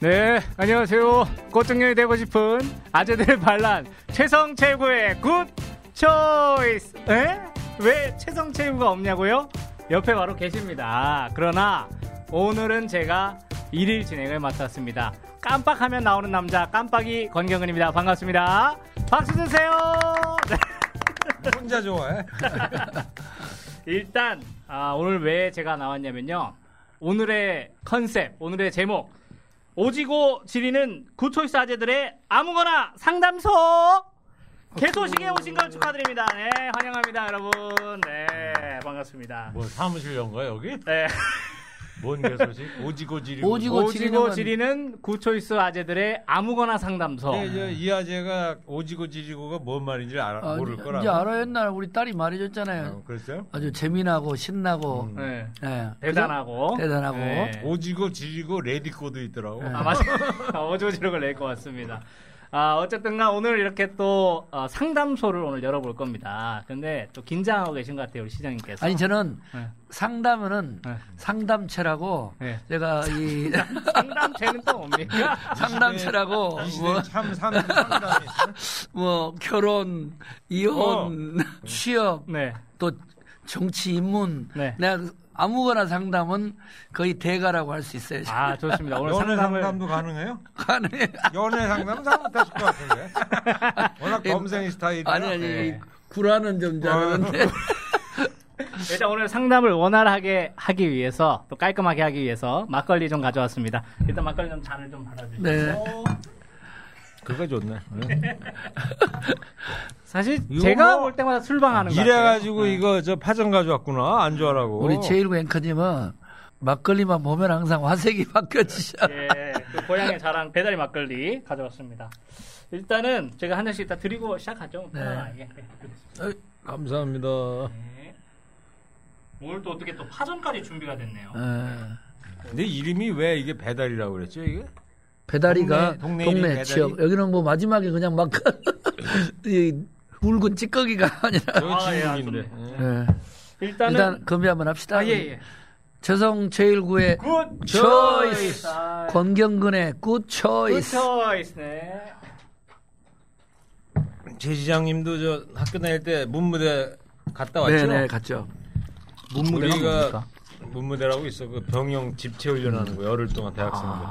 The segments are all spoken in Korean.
네, 안녕하세요. 꽃중년이 되고 싶은 아재들의 반란 최성 최고의 good choice. 에? 왜 최성 최고가 없냐고요? 옆에 바로 계십니다. 그러나 오늘은 제가 일일 진행을 맡았습니다. 깜빡하면 나오는 남자 깜빡이 권경근입니다. 반갑습니다. 박수 주세요. 혼자 좋아해? 일단 아, 오늘 왜 제가 나왔냐면요. 오늘의 컨셉, 오늘의 제목 오지고 지리는 구초이스 아재들의 아무거나 상담소 개소식에 오신 걸 축하드립니다. 네, 환영합니다, 여러분. 네, 반갑습니다. 뭐 사무실 연 거야 여기? 네, 뭔 개소식? 오지고 지리고. 오지고 오지고 지리는- 구초이스 아재들의 아무거나 상담소. 네, 저, 이 아재가 오지고 지리고가 뭔 말인지 알아, 아, 모를 거라. 이제 알아 옛날 우리 딸이 말해줬잖아요. 어, 그랬어요? 아주 재미나고 신나고 음. 네, 예. 대단하고. 대단하고. 네. 오지고 지리고 레디코도 있더라고. 아, 맞아요. 오지고지력을 낼것 같습니다. 아, 어쨌든 간 오늘 이렇게 또 어, 상담소를 오늘 열어볼 겁니다. 근데 또 긴장하고 계신 것 같아요, 우리 시장님께서. 아니 저는 네. 상담은 네. 상담체라고 네. 제가 이 상담체는 또 뭡니까? 상담체라고 이 시대에 뭐, 참 상, 상담이 뭐 결혼, 이혼, 취업, 네. 또 정치 입문. 네. 내가 아무거나 상담은 거의 대가라고 할 수 있어요. 아, 좋습니다. 오늘 연애 상담을 상담도 가능해요? 가능해. 연애 상담은 잘못했을 것 같은데. 워낙 검생이 스타일이. 아니 아니 네. 구라는 좀 잘하는데. 일단 오늘 상담을 원활하게 하기 위해서 또 깔끔하게 하기 위해서 막걸리 좀 가져왔습니다. 일단 막걸리 좀 잔을 좀 받아주시고. 네. 그거 좋네. 사실 제가 뭐볼 때마다 술방하는 거. 이래가지고 이거 저 파전 가져왔구나. 안주하라고. 우리 제일구 앵커님은 막걸리만 보면 항상 화색이 바뀌어지셔. 예, 그 고향의 자랑 배달이 막걸리 가져왔습니다. 일단은 제가 한 잔씩 이따 드리고 시작하죠. 네. 편안하게. 네, 그렇습니다. 감사합니다. 네. 오늘 또 어떻게 또 파전까지 준비가 됐네요. 예. 근데 이름이 왜 이게 배달이라고 그랬죠, 이게? 배다리가 동네- 동네, 동네? 지역 여기는 뭐 마지막에 그냥 막 이 굵은 찌꺼기가 아니라 저 아, 예. 예. 일단은 일단 건배 한번 합시다. 아, 예, 예. 저성 제일구의 굿 초이스. 아, 권경근의 good good choice. choice. 네. 제 시장님도 저 학교 다닐 때 문무대 갔다 왔죠? 네네 갔죠. 문무대가? 문무대라고 있어. 그 병영 집체 훈련하는 거 열흘 동안 대학생들.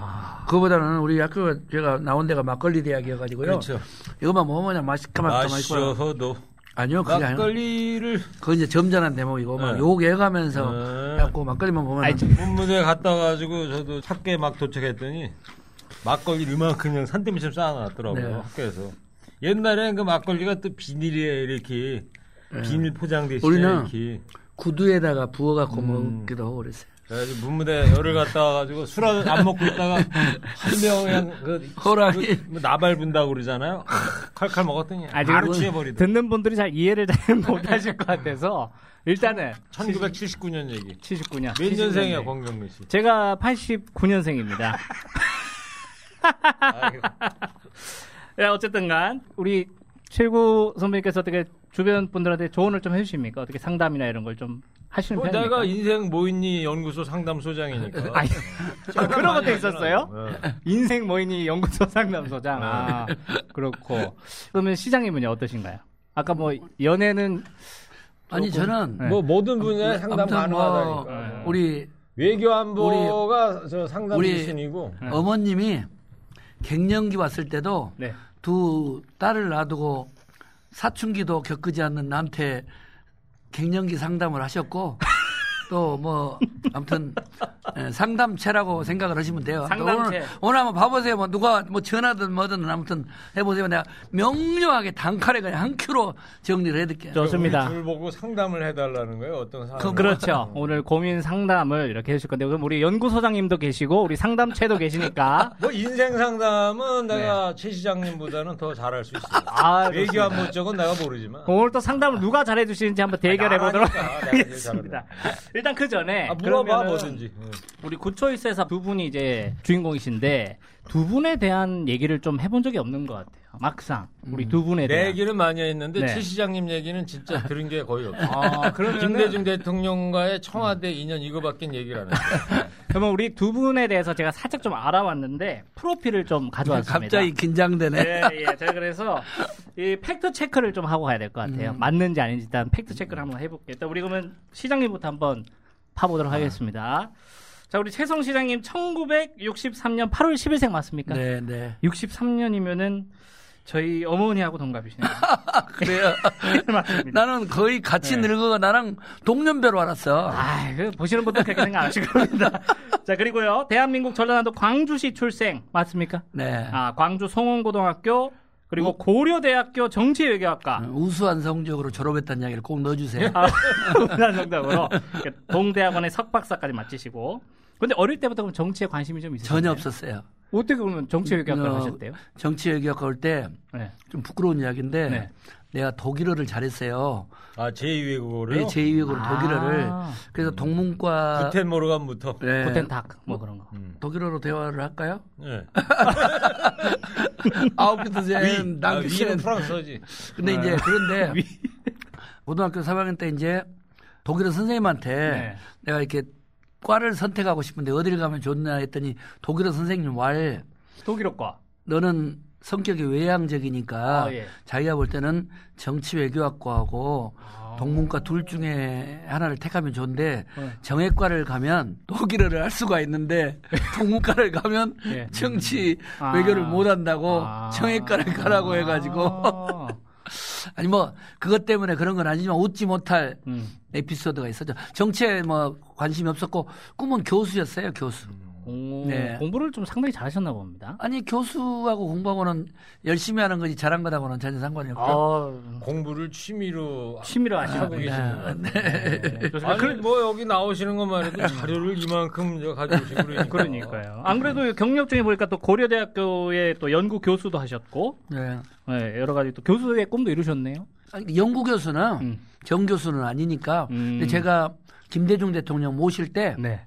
그거보다는 우리 학교가 제가 나온 데가 막걸리 대학이어가지고요. 그렇죠. 이거만 먹으면 맛있게 맛있게. 마셔도 아니요 그게 아니고 막걸리를 그거 이제 점잖은 대목이고 막 네. 욕해 가면서 네. 해갖고 막걸리만 보면 아니, 은 문무대 갔다 가지고 저도 학교에 막 도착했더니 막걸리 이만큼 그냥 산더미처럼 쌓아놨더라고요 네. 학교에서. 옛날엔 그 막걸리가 또 비닐에 이렇게 비닐 포장돼 있어요. 우리는 이렇게. 구두에다가 부어갖고 음. 먹기도 하고 그랬어요. 문무대 열을 갔다 와가지고 술안 먹고 있다가 한명 그냥 그 호랑이. 그뭐 나발 분다고 그러잖아요. 칼칼 먹었더니 아, 바로 지금 취해버리더라고. 듣는 분들이 잘 이해를 잘 못하실 것 같아서 일단은 1979년 얘기. 79년. 몇 년생이야 권경민 씨? 제가 89년생입니다. 아이고. 네, 어쨌든간 우리 최고 선배님께서 어떻게 주변 분들한테 조언을 좀 해주십니까? 어떻게 상담이나 이런 걸 좀 하시는 뭐 편입니까? 내가 인생 뭐 있니 연구소 상담소장이니까. 아니, 저 그런 것도 있었어요? 네. 인생 뭐이니 연구소 상담소장. 아, 그렇고. 그러면 시장님은요 어떠신가요? 아까 뭐 연애는 아니 저는 네. 뭐 모든 분야에 상담 아무튼 뭐 가능하다니까. 우리 외교 안보가 저 상담 우리- 일순이고. 네. 어머님이 갱년기 왔을 때도 네. 두 딸을 놔두고 사춘기도 겪지 않는 나한테 갱년기 상담을 하셨고 또 뭐 아무튼 예, 상담체라고 생각을 하시면 돼요. 또 상담체. 오늘, 오늘 한번 봐보세요. 뭐 누가 뭐 전화든 뭐든 아무튼 해보세요. 내가 명료하게 단칼에 그냥 한 큐로 정리를 해드릴게요. 좋습니다. 둘 보고 상담을 해달라는 거예요. 어떤 사람. 그- 그렇죠. 오늘 고민 상담을 이렇게 해주실 건데, 그럼 우리 연구소장님도 계시고, 우리 상담체도 계시니까. 뭐 인생 상담은 내가 최 시장님보다는 더 잘할 수 있어요. 아, 외교 안보 쪽은 내가 모르지만. 오늘 또 상담을 누가 잘해주시는지 한번 대결해 보도록 하겠습니다. 일단 그 전에. 아, 물어봐 그러면은 뭐든지. 응. 우리 굿초이스에서 두 분이 이제 주인공이신데 두 분에 대한 얘기를 좀 해본 적이 없는 것 같아요. 막상 우리 두 분에 내 대한. 얘기는 많이 했는데 네. 최 시장님 얘기는 진짜 들은 게 거의 없어요. 아, 그러면 김대중 대통령과의 청와대 인연 이거밖에 얘기를 안 했어요. 그러면 우리 두 분에 대해서 제가 살짝 좀 알아봤는데 프로필을 좀 가져왔습니다. 갑자기 긴장되네. 예, 예. 제가 그래서 이 팩트 체크를 좀 하고 가야 될 것 같아요. 맞는지 아닌지 일단 팩트 체크를 한번 해볼게요. 일단 우리 그러면 시장님부터 한번 파보도록 하겠습니다. 자, 우리 최성 시장님 1963년 8월 10일생 맞습니까? 네, 네. 63년이면은 저희 어머니하고 동갑이시네요. 그래요. 맞습니다. 나는 거의 같이 네. 늙어가 나랑 동년배로 알았어. 아, 그 보시는 분들 그렇게 생각 안 하실 겁니다. 자, 그리고요. 대한민국 전라남도 광주시 출생 맞습니까? 네. 아, 광주 송원고등학교 그리고 고려대학교 정치외교학과 어, 우수한 성적으로 졸업했다는 이야기를 꼭 넣어주세요. 아, 우수한 정답으로 동대학원의 석박사까지 마치시고 근데 어릴 때부터 그럼 정치에 관심이 좀 있으셨나요? 전혀 없었어요. 어떻게 그러면 정치외교학과를 어, 하셨대요? 정치외교학과 올 때좀 네. 부끄러운 이야기인데 네. 내가 독일어를 잘했어요. 아, 제2외 국어로요? 네, 제2외 국어로 아. 독일어를. 그래서 동문과 구텐 모르간부터. 네, 고텐탁 뭐 그런 거. 음. 독일어로 대화를 할까요? 네. 아우비드젠 아, 위는 낭크센. 프랑스어지. 근데 이제 아. 그런데 고등학교 3학년 때 이제 독일어 선생님한테 네. 내가 이렇게 과를 선택하고 싶은데 어디를 가면 좋나 했더니 독일어 선생님 말 독일어과. 너는 성격이 외향적이니까 아, 예. 자기가 볼 때는 정치 외교학과하고 아. 동문과 둘 중에 하나를 택하면 좋은데 네. 정외과를 가면 독일어를 할 수가 있는데 동문과를 가면 예. 정치 아. 외교를 못 한다고 아. 정외과를 가라고 해가지고 아. 아니 뭐 그것 때문에 그런 건 아니지만 웃지 못할 음. 에피소드가 있었죠. 정치에 뭐 관심이 없었고 꿈은 교수였어요, 교수. 오, 네. 공부를 좀 상당히 잘하셨나 봅니다. 아니 교수하고 공부하고는 열심히 하는 거지 잘한 거하고는 전혀 상관이 없고. 아, 공부를 취미로 취미로 하시고 하고 계시는 거 네. 네. 좋습니다. 아니 뭐 여기 나오시는 것만 해도 자료를 이만큼 저 가져오시고 그러니까. 그러니까요. 안 그래도 경력 중에 보니까 또 고려대학교의 또 연구 교수도 하셨고, 네. 네, 여러 가지 또 교수의 꿈도 이루셨네요. 아니, 연구 교수는 음. 정 교수는 아니니까. 음. 근데 제가 김대중 대통령 모실 때 네.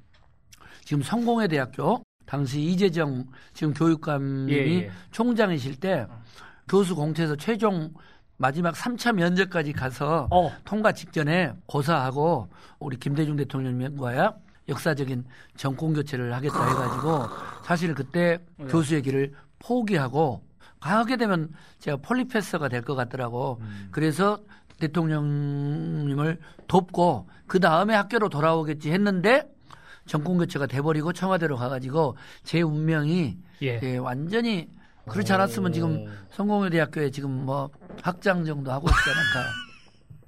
지금 성공회 대학교 당시 이재정 지금 교육감이 예, 예. 총장이실 때 교수 공채에서 최종 마지막 3차 면접까지 가서 어. 통과 직전에 고사하고 우리 김대중 대통령과야 역사적인 정권 교체를 하겠다 해가지고 사실 그때 네. 교수의 길을 포기하고 가게 되면 제가 폴리페서가 될 것 같더라고. 그래서 대통령님을 돕고 그 다음에 학교로 돌아오겠지 했는데 정권 교체가 돼버리고 청와대로 가가지고 제 운명이 예. 예, 완전히 그렇지 않았으면 지금 성공회 대학교에 지금 뭐 학장 정도 하고 있지 않을까.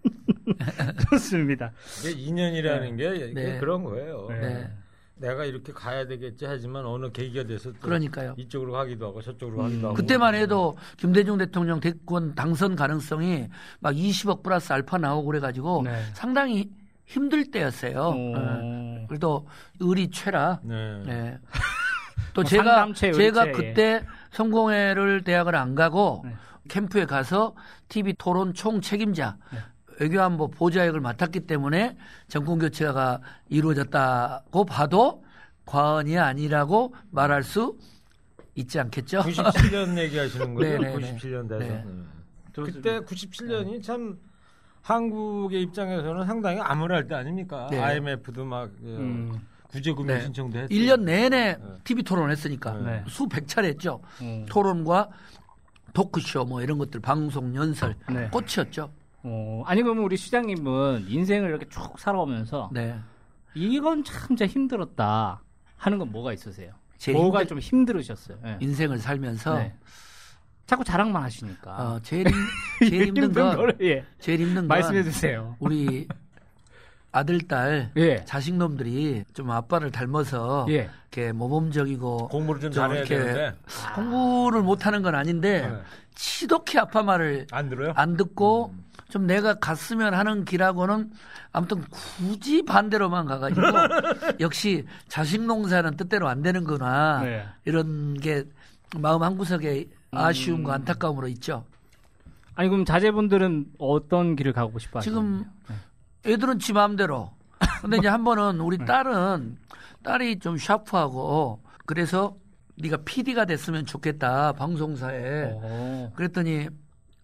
좋습니다. 이게 인연이라는 게 이게 네. 그런 거예요. 네. 네. 내가 이렇게 가야 되겠지 하지만 어느 계기가 돼서 또 그러니까요. 이쪽으로 가기도 하고 저쪽으로 음. 가기도 하고 그때만 해도 김대중 대통령 대권 당선 가능성이 막 20억 플러스 알파 나오고 그래가지고 네. 상당히 힘들 때였어요. 오. 네. 그래도 의리 최라. 네. 네. 또 뭐 제가 상담체, 제가 의리체, 그때 성공회를 대학을 안 가고 네. 캠프에 가서 TV 토론 총 책임자 네. 외교안보 보좌역을 맡았기 때문에 정권 교체가 이루어졌다고 봐도 과언이 아니라고 말할 수 있지 않겠죠? 97년 얘기하시는 거죠? 네, 네, 네. 97년 돼서. 네. 음. 좋습니다. 그때 97년이 참 한국의 입장에서는 상당히 암울할 때 아닙니까? 네. IMF도 막 어, 음. 구제금융 네. 신청도 했고. 1년 내내 TV 토론을 했으니까 네. 수백 차례 했죠. 음. 토론과 토크쇼 뭐 이런 것들 방송 연설 네. 꽃이었죠. 어, 아니 그러면 우리 시장님은 인생을 이렇게 쭉 살아오면서 네. 이건 참 진짜 힘들었다 하는 건 뭐가 있으세요? 뭐가 힘들- 좀 힘들으셨어요? 네. 인생을 살면서 네. 자꾸 자랑만 하시니까. 어, 제일, 힘- 제일 힘든 건 걸 예. 제일 힘든 건 말씀해 주세요. 우리 아들 딸 예. 자식 놈들이 좀 아빠를 닮아서 예. 이렇게 모범적이고 공부를 좀 좀 잘해야 이렇게 되는데 공부를 못하는 건 아닌데 네. 지독히 아빠 말을 안 들어요? 안 듣고 좀 내가 갔으면 하는 길하고는 아무튼 굳이 반대로만 가가지고 역시 자식 농사는 뜻대로 안 되는구나 네. 이런 게 마음 한 구석에 아쉬움과 안타까움으로 있죠. 아니 그럼 자제분들은 어떤 길을 가고 싶어 하시나요? 지금 애들은 지 마음대로. 근데 이제 한 번은 우리 딸은 딸이 좀 샤프하고 그래서 네가 PD가 됐으면 좋겠다 방송사에. 오. 그랬더니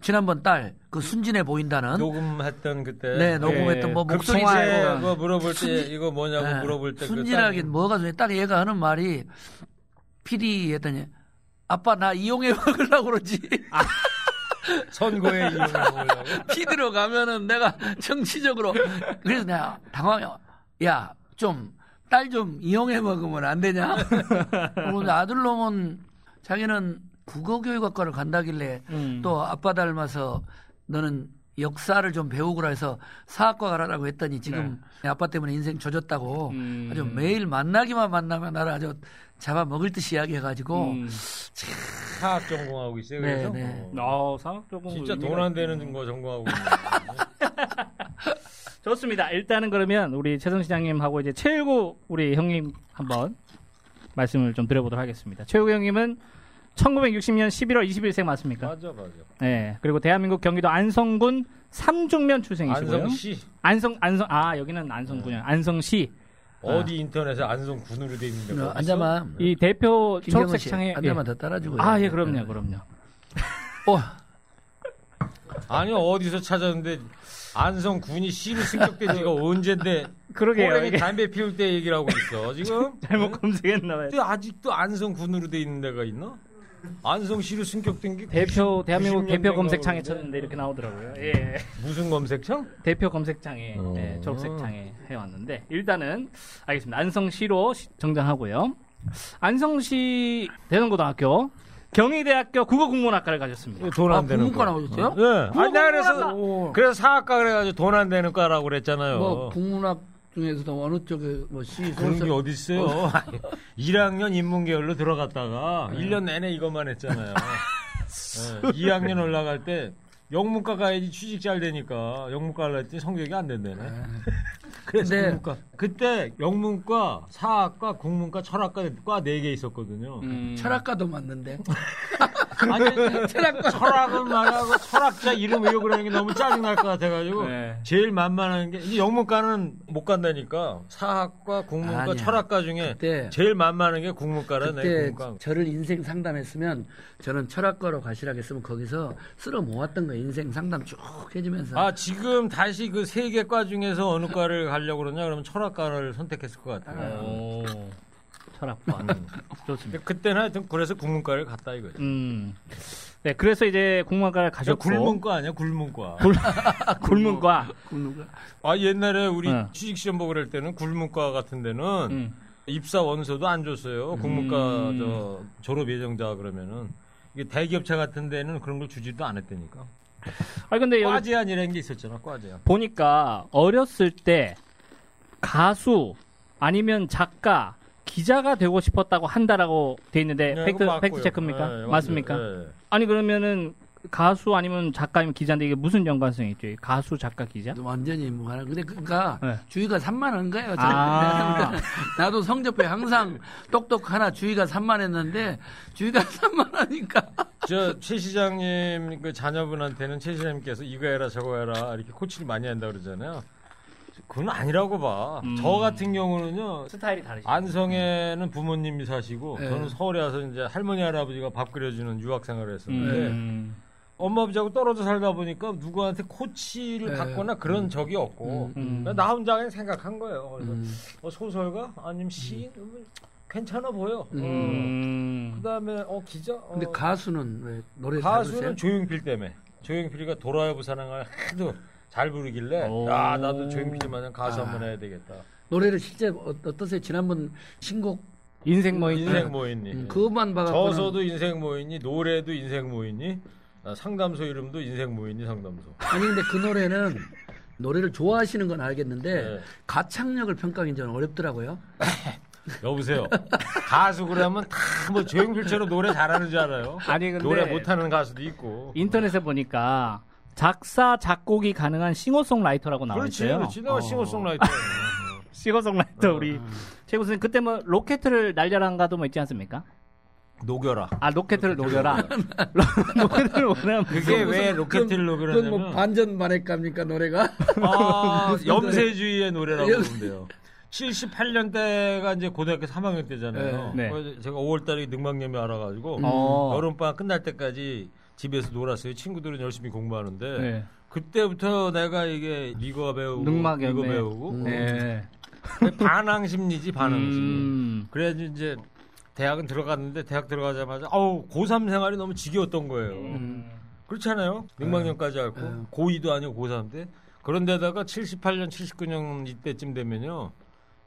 지난번 딸 그 순진해 보인다는. 녹음했던 그때. 네 녹음했던 예, 뭐 목소리 그거 물어볼 때 순진- 이거 뭐냐고 네, 물어볼 때 순진하긴 뭐가 좋냐 딱 얘가 하는 말이 PD 했더니 아빠 나 이용해 먹으려고 그러지. 선거에 이용해 보려고? PD로 가면은 내가 정치적으로. 그래서 내가 당황해. 야좀 딸 좀 이용해 먹으면 안 되냐? 그리고 아들놈은 자기는 국어교육학과를 간다길래 음. 또 아빠 닮아서 너는 역사를 좀 배우고라 해서 사학과 가라고 했더니 지금 아빠 때문에 인생 네. 음. 아주 매일 만나기만 만나면 나를 아주 잡아 먹을 듯이 이야기해가지고 음. 사학 전공하고 있어요. 네, 그래서 네. 어. 아, 사학 조금 진짜 돈 안. 되는 거 전공하고 있는 좋습니다. 일단은 그러면 우리 최성 시장님하고 이제 최일구 우리 형님 한번 말씀을 좀 드려보도록 하겠습니다. 최일구 형님은 1960년 11월 21생 맞습니까? 맞아 맞아. 네. 그리고 대한민국 경기도 안성군 삼중면 출생이시고요. 안성시 안성 안성 아 여기는 안성군이요. 안성시 어디 인터넷에 안성군으로 돼 있는 데가 어, 어디 앉아만 이 대표 초록색 씨 창에 앉아만 더 따라주고 아 예 그럼요 그럼요. 어, 아니 어디서 찾았는데 안성군이 시로 승격된 지가 언젠데 그러게요. 이게 담배 피울 때 얘기를 하고 있어 지금 잘못 검색했나 봐요. 아직도 안성군으로 돼 있는 데가 있나? 안성시로 승격된 게 대표 대한민국 90 대표 검색창에? 쳤는데 이렇게 나오더라고요. 예. 무슨 검색창? 대표 검색창에 어. 예, 초록색창에 해왔는데 일단은 알겠습니다. 안성시로 시- 정정하고요. 안성시 대전고등학교 경희대학교 국어국문학과를 가셨습니다. 돈 아, 안 되는 국문과 거. 나오셨어요? 네. 아니 나 그래서 오. 그래서 사학과 그래가지고 돈 안 되는 과라고 그랬잖아요. 뭐 국문학 중에서도 어느 쪽에 뭐 시 그런 게 어디 있어요? 1학년 인문계열로 들어갔다가 1년 내내 이것만 했잖아요. 네, 2학년 올라갈 때 영문과 가야지 취직 잘 되니까 영문과 하려 했더니 성적이 안 된다네. 그래서 근데- 국문과 그때 영문과, 사학과, 국문과, 철학과 과 4개 있었거든요. 음. 철학과도 맞는데 아니 철학과 철학은 말하고 철학자 이름 외우고 그러는 게 너무 짜증날 것 같아가지고 네. 제일 만만한 게 이제 영문과는 못 간다니까 사학과 국문과 아니야. 철학과 중에 제일 만만한 게 국문과라 내 그때 국문과 저를 인생 상담했으면 저는 철학과로 가시라고 했으면 거기서 쓸어 모았던 거예요. 인생 상담 쭉 해주면서. 아 지금 다시 그 세 개 과 중에서 어느 과를 가려고 그러냐 그러면 철학과를 선택했을 것 같아요. 오. 철학과 음. 좋습니다. 그때는 하여튼 그래서 국문과를 갔다 이거죠. 음. 네, 그래서 이제 국문학과를 저 가셨고 굴문과 아니야 굴문과. 굴문과 국문과. 아 옛날에 우리 네. 취직 시험 보고 그럴 때는 국문과 같은 데는 음. 입사 원서도 안 줬어요. 국문과 음. 저 졸업 예정자 그러면은 이게 대기업체 같은 데는 그런 걸 주지도 않았다니까. 아 근데 과 제한이라는 게 있었잖아. 과 제한. 보니까 어렸을 때 가수 아니면 작가 기자가 되고 싶었다고 한다라고 돼 있는데 네, 팩트. 팩트 체크입니까? 네, 맞습니까? 네. 아니 그러면은 가수 아니면 작가 아니면 기자인데 이게 무슨 연관성이 있죠? 이 가수 작가 기자? 완전히 무관한. 근데 그니까 네. 주의가 산만한 거예요. 아. 나도 성적표에 항상 똑똑 하나 주의가 산만했는데 주의가 산만하니까. 저 최 시장님 그 자녀분한테는 최 시장님께서 이거 해라 저거 해라 이렇게 코치를 많이 한다 그러잖아요. 그건 아니라고 봐. 음. 저 같은 경우는요. 스타일이 다르죠. 안성에는 부모님이 사시고 네. 저는 서울에 와서 이제 할머니 할아버지가 밥 끓여주는 유학 생활을 했었는데 음. 엄마 아버지하고 떨어져 살다 보니까 누구한테 코치를 네. 받거나 그런 적이 없고 음. 그냥 나 혼자 그냥 생각한 거예요. 그래서 음. 어, 소설가 아니면 시인 음, 괜찮아 보여. 어. 음. 그다음에 어 기자. 어, 근데 가수는 왜 노래 잘 가수는 부르세요? 조용필 때문에 조용필이가 돌아요 부산항을 하도 잘 부르길래 오. 야 나도 조용필 이 마냥 가수 아. 한번 해야 되겠다. 노래를 실제 어, 어떠세요? 지난번 신곡 인생 뭐 있니? 인생 뭐 있니? 음, 그것만 봐갖고 저서도 인생 뭐 있니? 노래도 인생 뭐 있니? 아, 상담소 이름도 인생 뭐 있니? 상담소. 아니 근데 그 노래는 노래를 좋아하시는 건 알겠는데 네. 가창력을 평가하기 는 어렵더라고요. 여보세요. 가수 그러면 다 뭐 조용필처럼 노래 잘하는 줄 알아요. 아니 근데 노래 못하는 가수도 있고. 인터넷에 보니까 작사 작곡이 가능한 싱어송라이터라고 나와 있어요. 그렇지. 내가 어. 싱어송라이터. 싱어송라이터 우리 최고 선생 그때 뭐 로켓을 날려란가도 뭐 있지 않습니까? 녹여라. 아 로켓을 녹여라. 로켓을 녹여라. 그게 왜 로켓을 그건 뭐 녹여라냐면 반전 말했갑니까 노래가? 아, 염세주의의 노래라고 염- 보면 돼요. 78년 때가 이제 고등학교 3학년 때잖아요. 네. 그래서 제가 5월달에 능망염이 알아가지고 어. 여름방학 끝날 때까지 집에서 놀았어요. 친구들은 열심히 공부하는데 네. 그때부터 내가 이게 미거 배우고 능막염에. 미거 배우고 음. 네. 반항 심리지 반항 심리. 음. 그래야지 이제 대학은 들어갔는데 대학 들어가자마자 아우 고3 생활이 너무 지겨웠던 거예요. 음. 그렇잖아요. 능망년까지 앓고 네. 고2도 아니고 고3 때. 그런데다가 78년, 79년 이때쯤 되면요.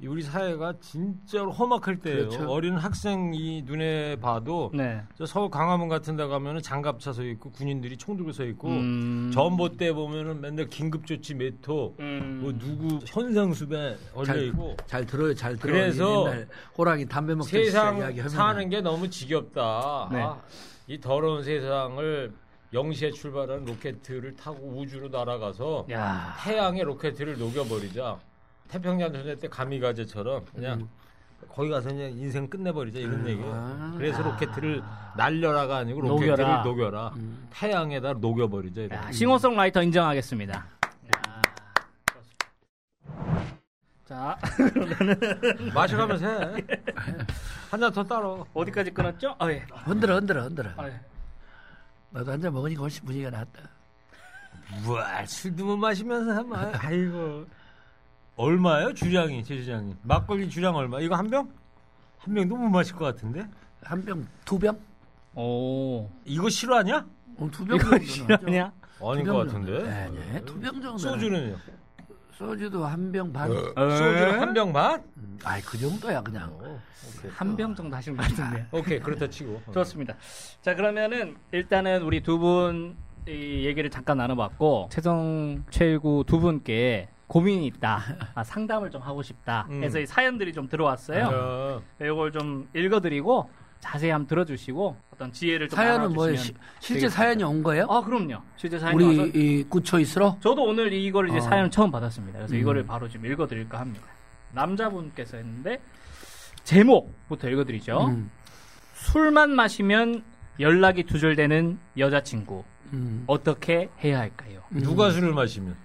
이 우리 사회가 진짜로 험악할 때예요. 그렇죠. 어린 학생이 눈에 봐도 네. 저 서울 강화문 같은 데 가면은 장갑 차 서 있고 군인들이 총 들고 서 있고 음. 전봇대 보면은 맨날 긴급조치 메토 음. 뭐 누구 현상수배 잘- 있고 잘 들어요, 잘 들어요. 그래서 호랑이 담배 시절 세상 이야기하면 사는 게 너무 지겹다. 네. 아, 이 더러운 세상을 0시에 출발하는 로켓을 타고 우주로 날아가서 야. 태양의 로켓을 녹여버리자. 태평양 전쟁 때 가미가제처럼 그냥 거기 가서 그냥 인생 끝내버리자 이런 음. 얘기예요. 아. 그래서 로켓을 날려라가 아니고 로켓을 녹여라. 녹여라. 음. 태양에다 녹여버리자. 이렇게. 야, 싱어송라이터 인정하겠습니다. 자, 마셔가면서 해. 한 잔 더 따로. 어디까지 끊었죠? 아, 예. 흔들어, 흔들어, 흔들어. 아, 예. 나도 한 잔 먹으니까 훨씬 분위기가 낫다. 우와, 술도 못 마시면서 하면 아이고. 얼마예요, 주량이, 제 주량이? 막걸리 주량 얼마? 이거 한 병? 한 병도 못 마실 것 같은데? 한 병, 두 병? 어. 오. 이거 실화냐? 어, 두병 이거 정도는 실화냐? 아닌 것 같은데? 네, 네. 두병 정도. 소주는요? 소주도 한 병 반. 소주는 한병 반? 음, 아이, 그 정도야, 그냥. 오, 오케이. 한병 정도 하신 것 같은데. 오케이, 그렇다 치고. 좋습니다. 자, 그러면은 일단은 우리 두분이 얘기를 잠깐 나눠봤고 최성 최일구 두 분께 고민이 있다. 아, 상담을 좀 하고 싶다. 음. 해서 이 사연들이 좀 들어왔어요. 어, 이걸 좀 읽어드리고 자세히 한번 들어주시고 어떤 지혜를 좀 사연은 뭐 시- 실제. 사연이 온 거예요? 아 그럼요. 실제 사연이 우리 와서 이 구초이스로? 저도 오늘 이걸 이제 어. 사연을 처음 받았습니다. 그래서 음. 이거를 바로 지금 읽어드릴까 합니다. 남자분께서 했는데 제목부터 읽어드리죠. 음, 술만 마시면 연락이 두절되는 여자친구 음. 어떻게 해야 할까요? 누가 술을 마시면?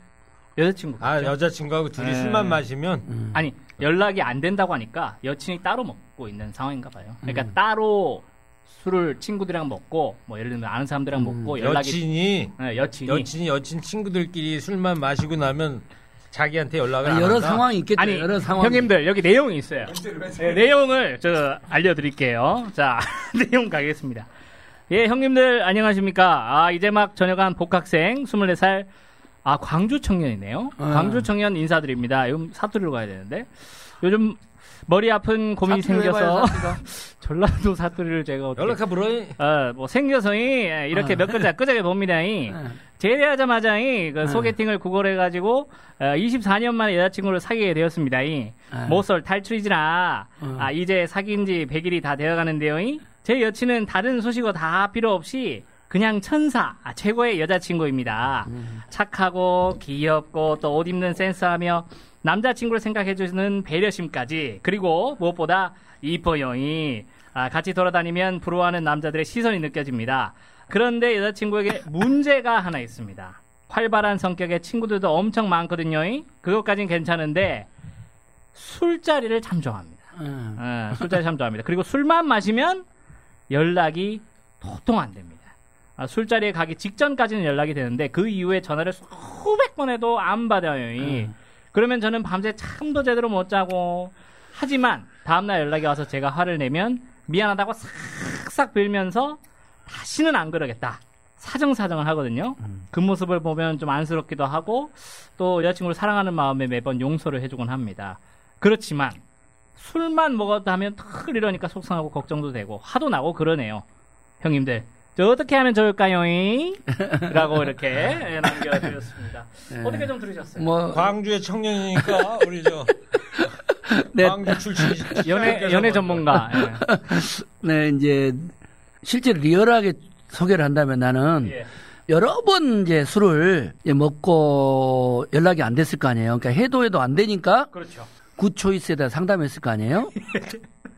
여자친구 아, 여자친구하고 둘이 네. 술만 마시면? 음. 아니 연락이 안 된다고 하니까 여친이 따로 먹고 있는 상황인가 봐요. 그러니까 음. 따로 술을 친구들이랑 먹고 뭐 예를 들면 아는 사람들이랑 음. 먹고 연락이 여친이, 네, 여친이 여친이 여친 친구들끼리 술만 마시고 나면 자기한테 연락을 안 아니, 여러 한다? 상황이 있겠죠. 아니 여러 상황. 형님들 여기 내용이 있어요. 네, 내용을 저 알려드릴게요. 자 내용 가겠습니다. 예 형님들 안녕하십니까? 아 이제 막 전역한 복학생 24살 아 광주 청년이네요. 아. 광주 청년 인사드립니다. 요즘 사투리로 가야 되는데 요즘 머리 아픈 고민이 생겨서. 전라도 사투리를 제가 어떻게 연락해 물어이. 어, 뭐 생겨서이 예, 이렇게 아. 몇 글자 끄적여 봅니다. 이. 네. 제대하자마자 이, 그 네. 소개팅을 구걸해가지고 어, 24년 만에 여자친구를 사귀게 되었습니다. 이. 네. 모쏠 탈출이지라 어. 아, 이제 사귄 지 100일이 다 되어가는데요. 이. 제 여친은 다른 소식어 다 필요 없이 그냥 천사 아, 최고의 여자친구입니다. 음. 착하고 귀엽고 또 옷 입는 센스하며 남자친구를 생각해주는 배려심까지 그리고 무엇보다 이뻐요. 이. 아, 같이 돌아다니면 부러워하는 남자들의 시선이 느껴집니다. 그런데 여자친구에게 문제가 하나 있습니다. 활발한 성격의 친구들도 엄청 많거든요. 이. 그것까진 괜찮은데 술자리를 참 좋아합니다. 음. 예, 술자리 참 좋아합니다. 그리고 술만 마시면 연락이 도통 안 됩니다. 아, 술자리에 가기 직전까지는 연락이 되는데 그 이후에 전화를 수백 번 해도 안 받아요. 이. 음. 그러면 저는 밤새 잠도 제대로 못 자고 하지만 다음날 연락이 와서 제가 화를 내면 미안하다고 싹싹 빌면서 다시는 안 그러겠다. 사정사정을 하거든요. 음. 그 모습을 보면 좀 안쓰럽기도 하고 또 여자친구를 사랑하는 마음에 매번 용서를 해주곤 합니다. 그렇지만 술만 먹었다 하면 탁 이러니까 속상하고 걱정도 되고 화도 나고 그러네요. 형님들 저 어떻게 하면 좋을까요? 잉? 라고 이렇게 남겨드렸습니다. 네. 어떻게 좀 들으셨어요? 뭐 광주의 청년이니까 우리 저 네. 광주 출신 연애 연애 전문가. 예. 네, 이제 실제 리얼하게 소개를 한다면 나는 예. 여러 번 이제 술을 이제 먹고 연락이 안 됐을 거 아니에요. 그러니까 해도 해도 안 되니까 그렇죠. 굿초이스에다 상담했을 거 아니에요.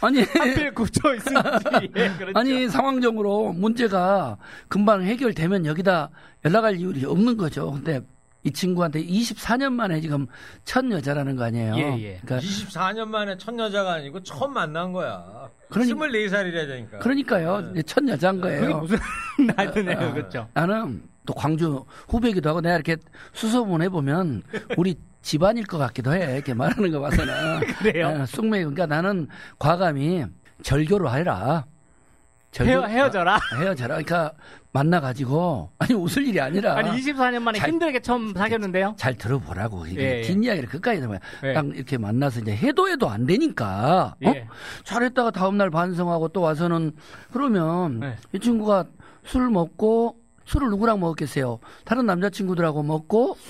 아니 하필 굳혀 있는지. 예, 그렇죠. 아니 상황적으로 문제가 금방 해결되면 여기다 연락할 이유가 없는 거죠. 근데 이 친구한테 24년 만에 지금 첫 여자라는 거 아니에요. 예, 예. 그러니까 24년 만에 첫 여자가 아니고 처음 만난 거야. 그러니- 24살이라니까. 그러니까요. 네. 첫 여자인 그게 거예요. 무슨 나드네요, 그렇죠. 나는 또 광주 후배기도 하고 내가 이렇게 수소문 해보면 우리 집안일 것 같기도 해. 이렇게 말하는 거 봐서는. 그래요? 아, 쑥맥. 그러니까 나는 과감히 절교로 하라. 헤어, 헤어 져라. 헤어져라. 그러니까 만나가지고 아니 웃을 일이 아니라 아니 24년 만에 잘- 힘들게 처음 사귀었는데요. 잘 들어보라고. 이게 예, 예. 뒷이야기를 끝까지 들어봐요. 예. 딱 이렇게 만나서 이제 해도 해도 안 되니까. 어? 예. 잘했다가 다음날 반성하고 또 와서는 그러면 네. 이 친구가 술 먹고 술을 누구랑 먹었겠어요? 다른 남자친구들하고 먹고 그,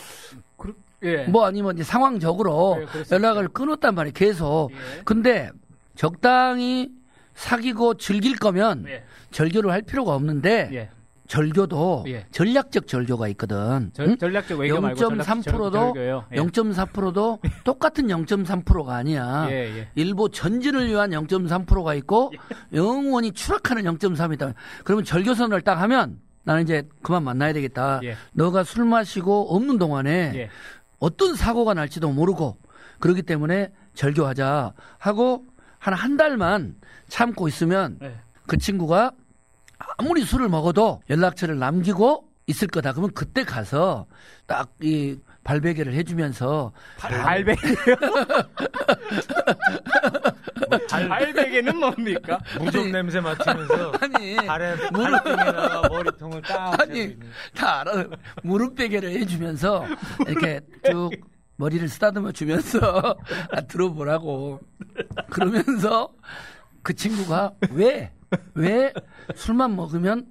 예. 뭐 아니면 이제 상황적으로 예, 연락을 끊었단 말이에요. 계속. 예. 근데 적당히 사귀고 즐길 거면 예. 절교를 할 필요가 없는데 예. 절교도 예. 전략적 절교가 있거든. 절, 응? 전략적 외교 말고 전략적 0.3%도 절교요. 예. 0.4%도 똑같은 0.3%가 아니야. 일부 전진을 위한 0.3%가 있고 영원히 추락하는 0.3이다. 그러면 절교선을 딱 하면 나는 이제 그만 만나야 되겠다. 예. 너가 술 마시고 없는 동안에 예. 어떤 사고가 날지도 모르고 그렇기 때문에 절교하자 하고 한 한 달만 참고 있으면 예. 그 친구가 아무리 술을 먹어도 연락처를 남기고 있을 거다. 그러면 그때 가서 딱 이 발베개를 해주면서 발베개요? 발베개는 뭡니까? 무좀 냄새 맡으면서 아니 발에 발등에다가 머리통을 딱 아니. 다 알아 무릎 베개를 해주면서 이렇게 쭉 머리를 쓰다듬어 주면서 아, 들어보라고 그러면서 그 친구가 왜 왜 술만 먹으면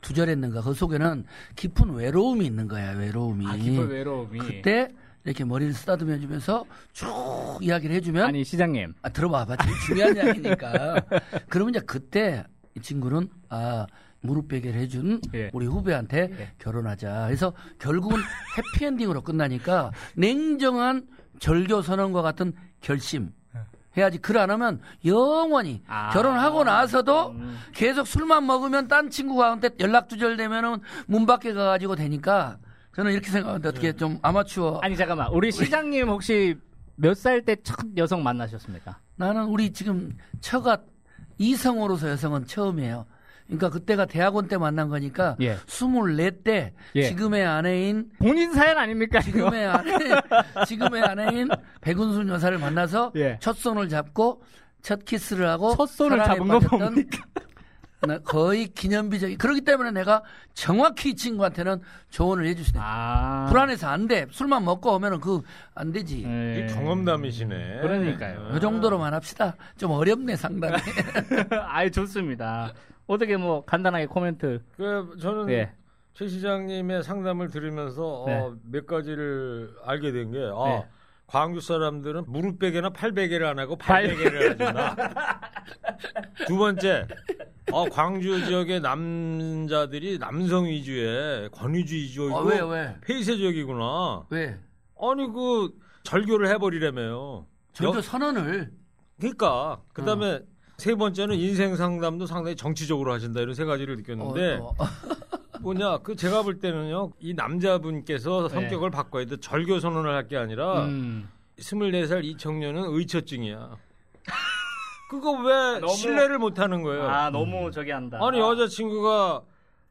두절했는가 그 속에는 깊은 외로움이 있는 거야 외로움이 아, 깊은 외로움이. 그때 이렇게 머리를 쓰다듬어 주면서 쭉 이야기를 해주면 아니 시장님. 아, 들어봐봐. 중요한 이야기니까. 그러면 이제 그때 이 친구는 아, 무릎 베개를 해준 예. 우리 후배한테 예. 결혼하자. 그래서 결국은 해피엔딩으로 끝나니까 냉정한 절교 선언과 같은 결심. 해야지. 글 안 하면 영원히 아. 결혼하고 나서도 음. 계속 술만 먹으면 딴 친구가한테 연락 두절되면은 문 밖에 가가지고 되니까 저는 이렇게 생각하는데 어떻게 좀 아마추어 아니 잠깐만. 우리 시장님 혹시 몇 살 때 첫 여성 만나셨습니까? 나는 우리 지금 처가 이성으로서 여성은 처음이에요. 그러니까 그때가 대학원 때 만난 거니까 예. 24때 예. 지금의 아내인 본인 사연 아닙니까? 지금의 아내 지금의 아내인 백운순 여사를 만나서 예. 첫 손을 잡고 첫 키스를 하고 첫 손을 잡은 뭡니까? 나 거의 기념비적이 그렇기 때문에 내가 정확히 이 친구한테는 조언을 있어요. 아. 불안해서 안 돼. 술만 먹고 오면은 그 안 되지. 예. 이게 경험담이시네. 그러니까요. 이 정도로만 합시다. 좀 어렵네 상당히. 아이 좋습니다. 어떻게 뭐 간단하게 코멘트. 그 저는 예. 최 시장님의 상담을 들으면서 네. 어, 몇 가지를 알게 된 게 아, 네. 광주 사람들은 무릎 베개나 팔 베개를 안 하고 발 베개를 하준다. 두 번째, 어, 광주 지역의 남자들이 남성 위주의 권위주 위주이고 어, 왜 왜? 폐쇄적이구나. 왜? 아니 그 절교를 해버리라며요. 절교 여- 선언을 그러니까 그 다음에 어. 세 번째는 인생 상담도 상당히 정치적으로 하신다 이런 세 가지를 느꼈는데 어, 어. 뭐냐 그 제가 볼 때는요 이 남자분께서 네. 성격을 바꿔야 돼 절교 선언을 할 게 아니라 음. 24살 이 청년은 의처증이야 그거 왜 너무- 신뢰를 못 하는 거예요 아 너무 저기 한다. 아니 여자친구가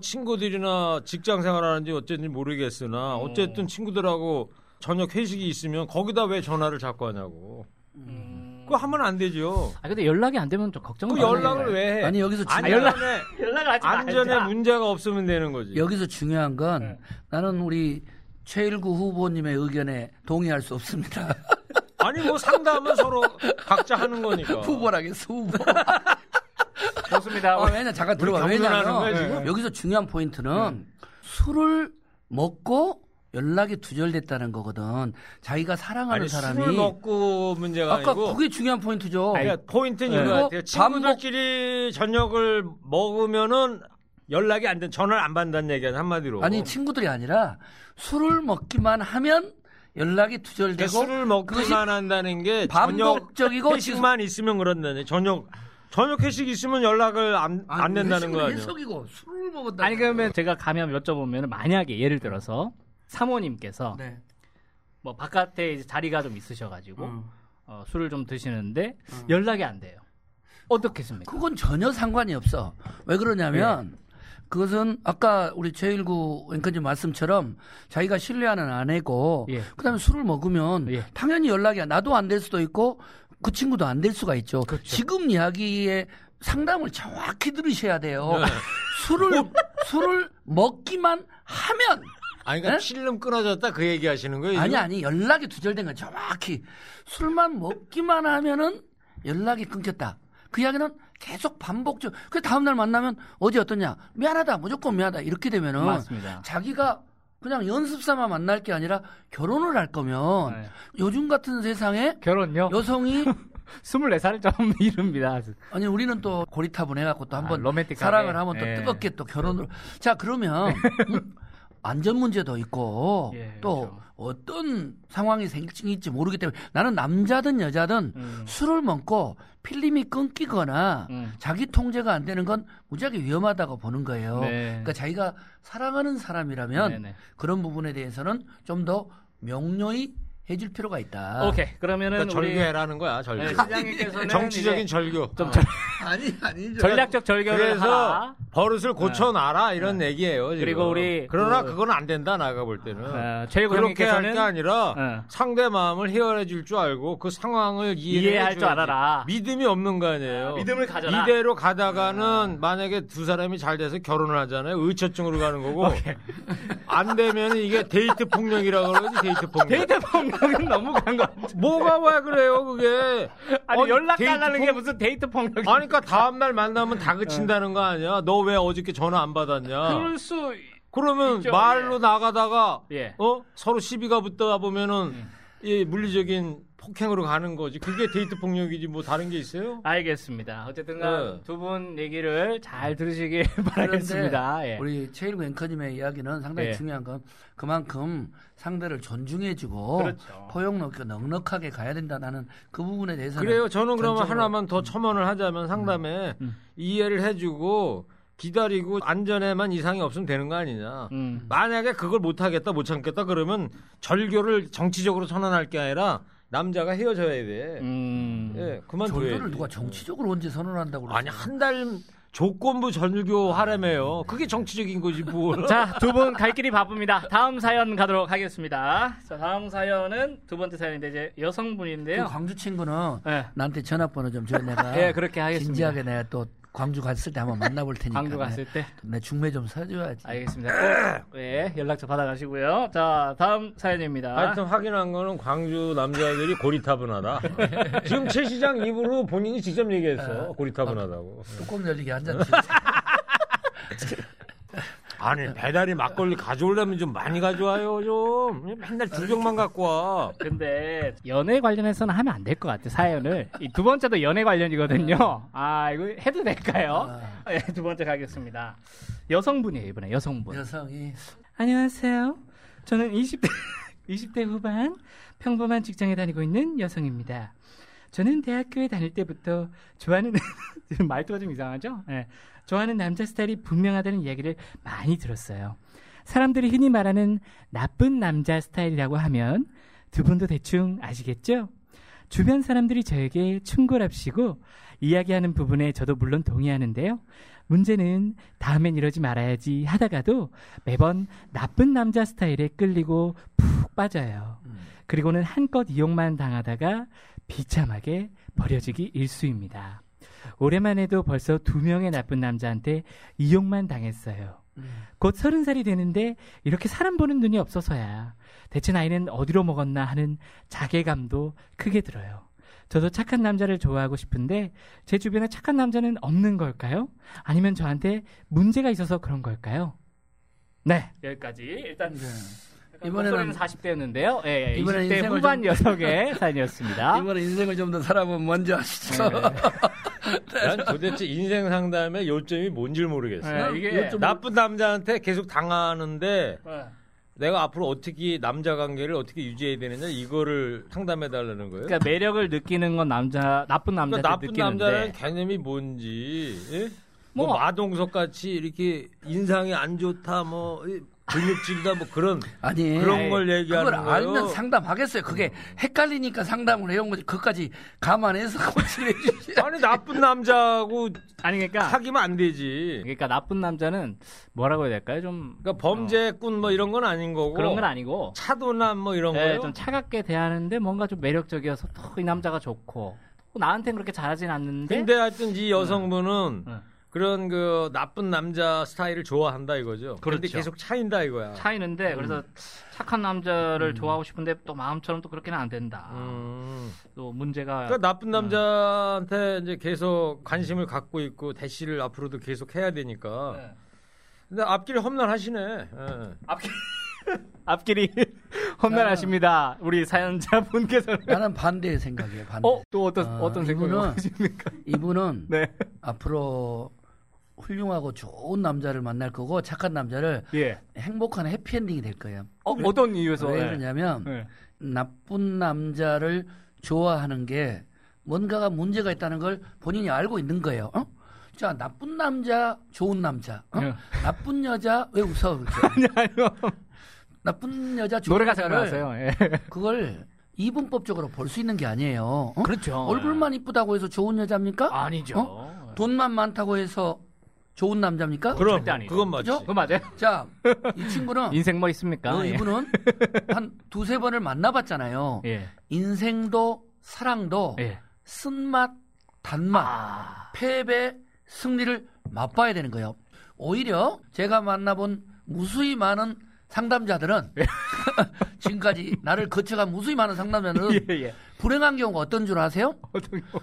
친구들이나 직장 생활하는지 어쨌든지 모르겠으나 음. 어쨌든 친구들하고 저녁 회식이 있으면 거기다 왜 전화를 자꾸 하냐고 음. 그거 하면 안 되죠 아 근데 연락이 안 되면 좀 걱정. 그 연락을 왜 해? 아니 여기서 주, 안전에 연락- 연락을 하지 안전에 말자. 문제가 없으면 되는 거지. 여기서 중요한 건 네. 나는 우리 최일구 후보님의 의견에 동의할 수 없습니다. 아니 뭐 상담은 서로 각자 하는 거니까. 후보라겠어 후보. 좋습니다. 어, 왜냐 잠깐 들어봐. 거야, 왜냐면 지금? 여기서 중요한 포인트는 술을 먹고 연락이 두절됐다는 거거든. 자기가 사랑하는 아니 사람이 술을 먹고 문제가 아까 아니고 그게 중요한 포인트죠. 그러니까 포인트는 네. 이거 같아요. 친구들끼리 저녁을 먹으면은 연락이 안 된, 전화를 안 받는다는 얘기야 한마디로. 아니 친구들이 아니라 술을 먹기만 하면 연락이 그러니까 두절되고 술을 그것이 먹기만 한다는 게 저녁 반복적이고 회식만 있으면 그런다네. 저녁 저녁 회식 있으면 연락을 안, 안 낸다는 거? 해석이고 술을 먹었다. 아니 그러면 제가 가면 여쭤보면 만약에 예를 들어서 사모님께서 네. 뭐 바깥에 이제 자리가 좀 있으셔가지고 음. 어, 술을 좀 드시는데 음. 연락이 안 돼요. 어떻겠습니까? 그건 전혀 상관이 없어. 왜 그러냐면 그것은 아까 우리 최일구 앵커님 말씀처럼 자기가 신뢰하는 아내고 예. 그다음에 술을 먹으면 예. 당연히 연락이 안- 나도 안 될 수도 있고 그 친구도 안 될 수가 있죠. 그렇죠. 지금 이야기의 상담을 정확히 들으셔야 돼요. 네. 술을 술을 먹기만 하면 아니, 그러니까 필름 끊어졌다 그 얘기 하시는 거예요? 아니 지금? 아니 연락이 두절된 건 정확히 술만 먹기만 하면은 연락이 끊겼다. 그 이야기는 계속 반복적. 그 다음 날 만나면 어제 어떠냐? 미안하다. 무조건 미안하다. 이렇게 되면은 맞습니다. 자기가 그냥 연습 삼아 만날 게 아니라 결혼을 할 거면 네. 요즘 같은 세상에 결혼요? 여성이 24살 좀 이릅니다. 아니 우리는 또 고리타분 해갖고 또 한번 아. 사랑을 하면 또 예. 뜨겁게 또 결혼을 자 그러면 음, 안전 문제도 있고 예, 또 그렇죠. 어떤 상황이 생길지 모르기 때문에 나는 남자든 여자든 음. 술을 먹고 필름이 끊기거나 음. 자기 통제가 안 되는 건 무지하게 위험하다고 보는 거예요. 네. 그러니까 자기가 사랑하는 사람이라면 네네. 그런 부분에 대해서는 좀 더 명료히 해줄 필요가 있다. 오케이. 그러면은 그러니까 절교해라는 거야, 절교. 네, 시장님께서는 정치적인 절교. 좀 어. 절- 아니 아니 전략적 절교를 그래서 하라. 버릇을 고쳐놔라 이런 얘기예요. 지금. 그리고 우리 그러나 그- 그, 건안 된다 나가 볼 때는 어, 그렇게 할 게 아니라 어. 상대 마음을 헤아려 줄 줄 알고 그 상황을 이해할 줄 알아라. 믿음이 없는 거 아니에요. 믿음을 가져라. 이대로 가다가는 만약에 두 사람이 잘 돼서 결혼을 하잖아요. 의처증으로 가는 거고 안 되면 이게 데이트 폭력이라고 그러지 데이트 폭력. 데이트 폭력 은 너무 간거 같아. 뭐가 왜 그래요 그게? 아니 어디 연락 달라는 게 폭- 무슨 데이트 폭력이? 아니 그러니까 다음날 만나면 다그친다는 거 아니야? 너 왜 어저께 전화 안 받았냐? 그럴 수 그러면 있죠, 말로 예. 나가다가 예. 어 서로 시비가 붙다 보면은 이 물리적인 폭행으로 가는 거지. 그게 데이트 폭력이지 뭐 다른 게 있어요? 알겠습니다. 어쨌든 네. 두분 얘기를 잘 들으시길 바라겠습니다. 예. 우리 최일구 앵커님의 이야기는 상당히 예. 중요한 건 그만큼 상대를 존중해주고 그렇죠. 포용력 있고 넉넉하게 가야 된다는 그 부분에 대해서는 그래요. 저는 그러면 하나만 더 첨언을 하자면 상담에 음. 이해를 해주고 기다리고 안전에만 이상이 없으면 되는 거 아니냐. 음. 만약에 그걸 못 하겠다, 못 참겠다 그러면 절교를 정치적으로 선언할 게 아니라 남자가 헤어져야 돼. 음. 예, 그만둬야지. 절교를 누가 정치적으로 언제 선언한다고 그러죠? 아니 한 달 조건부 절교 하라며요. 그게 정치적인 거지 뭐. 자, 두 분 갈 길이 바쁩니다. 다음 사연 가도록 하겠습니다. 자, 다음 사연은 두 번째 사연인데 이제 여성분인데요. 그 광주 친구는 예. 나한테 전화번호 좀 줘 내가 예, 그렇게 하겠습니다. 진지하게 내가 또 광주 갔을 때 한번 만나볼 테니까 광주 갔을 때 내 중매 좀 사줘야지. 알겠습니다. 꼭, 예, 연락처 받아가시고요. 자, 다음 사연입니다. 하여튼 확인한 거는 광주 남자들이 고리타분하다. 지금 최 시장 입으로 본인이 직접 얘기했어. 고리타분하다고. 뚜껑 열리게 한 잔. 아니 배달이 막걸리 가져오려면 좀 많이 가져와요 좀. 맨날 두 병만 갖고 와. 근데 연애 관련해서는 하면 안 될 것 같아 사연을 이 두 번째도 연애 관련이거든요. 아 이거 해도 될까요? 예, 두 번째 가겠습니다. 여성분이에요 이번에 여성분. 여성이 안녕하세요. 저는 20대 20대 후반 평범한 직장에 다니고 있는 여성입니다. 저는 대학교에 다닐 때부터 좋아하는 지금 말투가 좀 이상하죠? 예. 좋아하는 남자 스타일이 분명하다는 이야기를 많이 들었어요. 사람들이 흔히 말하는 나쁜 남자 스타일이라고 하면 두 분도 대충 아시겠죠? 주변 사람들이 저에게 충고랍시고 이야기하는 부분에 저도 물론 동의하는데요. 문제는 다음엔 이러지 말아야지 하다가도 매번 나쁜 남자 스타일에 끌리고 푹 빠져요. 그리고는 한껏 이용만 당하다가 비참하게 버려지기 일수입니다. 올해만 해도 벌써 두 명의 나쁜 남자한테 이용만 당했어요. 곧 서른 살이 되는데 이렇게 사람 보는 눈이 없어서야. 대체 나이는 어디로 먹었나 하는 자괴감도 크게 들어요. 저도 착한 남자를 좋아하고 싶은데 제 주변에 착한 남자는 없는 걸까요? 아니면 저한테 문제가 있어서 그런 걸까요? 네 여기까지 일단 이번에는- 이번에는 40대였는데요. 예, 예, 이번에는 20대 인생을 후반 좀- 여성의 사연이었습니다. 이번에 인생을 좀 더 살아보면 먼저 하시죠. 난 도대체 인생 상담의 요점이 뭔지 를 모르겠어. 예, 이게 요점- 나쁜 남자한테 계속 당하는데 예. 내가 앞으로 어떻게 남자 관계를 어떻게 유지해야 되느냐 이거를 상담해 달라는 거예요. 그러니까 매력을 느끼는 건 남자 나쁜 남자 그러니까 나쁜 느끼는데 남자는 개념이 뭔지 예? 뭐, 뭐, 마동석 같이 이렇게 인상이 안 좋다 뭐 이, 근육질이다 뭐 그런 아니 그런 걸 얘기하는 그걸 거예요. 알면 상담하겠어요. 그게 헷갈리니까 상담을 해온 거지. 그것까지 감안해서 코치를 해주지. 아니 나쁜 남자하고 아니 그러니까 사귀면 안 되지. 그러니까 나쁜 남자는 뭐라고 해야 될까요? 좀 그러니까 범죄꾼 뭐 이런 건 아닌 거고 그런 건 아니고 차도남 뭐 이런 네, 거요. 좀 차갑게 대하는데 뭔가 좀 매력적이어서 또이 남자가 좋고 또 나한테는 그렇게 잘하진 않는데 근데 하여튼 이 여성분은 응. 그런 그 나쁜 남자 스타일을 좋아한다 이거죠. 그런데 그렇죠. 계속 차인다 이거야. 차이는데 그래서 착한 남자를 좋아하고 싶은데 또 마음처럼 또 그렇게는 안 된다. 음. 또 문제가 그러니까 나쁜 남자한테 이제 계속 관심을 갖고 있고 대시를 앞으로도 계속 해야 되니까. 네. 근데 앞길이 험난하시네. 예. 앞길 앞길이 험난하십니다. 우리 사연자 분께서는 나는 반대의 생각이에요. 반대. 어? 또 어떤 아, 어떤 생각을 이분은-? 이분은 네. 앞으로 훌륭하고 좋은 남자를 만날 거고 착한 남자를 예. 행복한 해피엔딩이 될 거예요. 어, 어떤 이유에서? 왜 예. 그러냐면 예. 나쁜 남자를 좋아하는 게 뭔가가 문제가 있다는 걸 본인이 알고 있는 거예요. 어? 자, 나쁜 남자, 좋은 남자. 어? 예. 나쁜 여자, 왜 웃어? 그렇게? 아니요. 나쁜 여자, 좋은 노래가 여자를 생각났어요. 예. 그걸 이분법적으로 볼 수 있는 게 아니에요. 어? 그렇죠. 얼굴만 이쁘다고 해서 좋은 여자입니까? 아니죠. 어? 돈만 많다고 해서 좋은 남자입니까? 그럼 절대 아니죠. 그건 맞지. 그죠? 그거 맞아요? 자, 이 친구는 인생 뭐 있습니까? 어, 예. 이분은 한 두세 번을 만나봤잖아요. 예. 인생도 사랑도 예. 쓴맛, 단맛, 아. 패배, 승리를 맛봐야 되는 거예요. 오히려 제가 만나본 무수히 많은 상담자들은 지금까지 나를 거쳐간 무수히 많은 상담자들은 예, 예. 불행한 경우가 어떤 줄 아세요?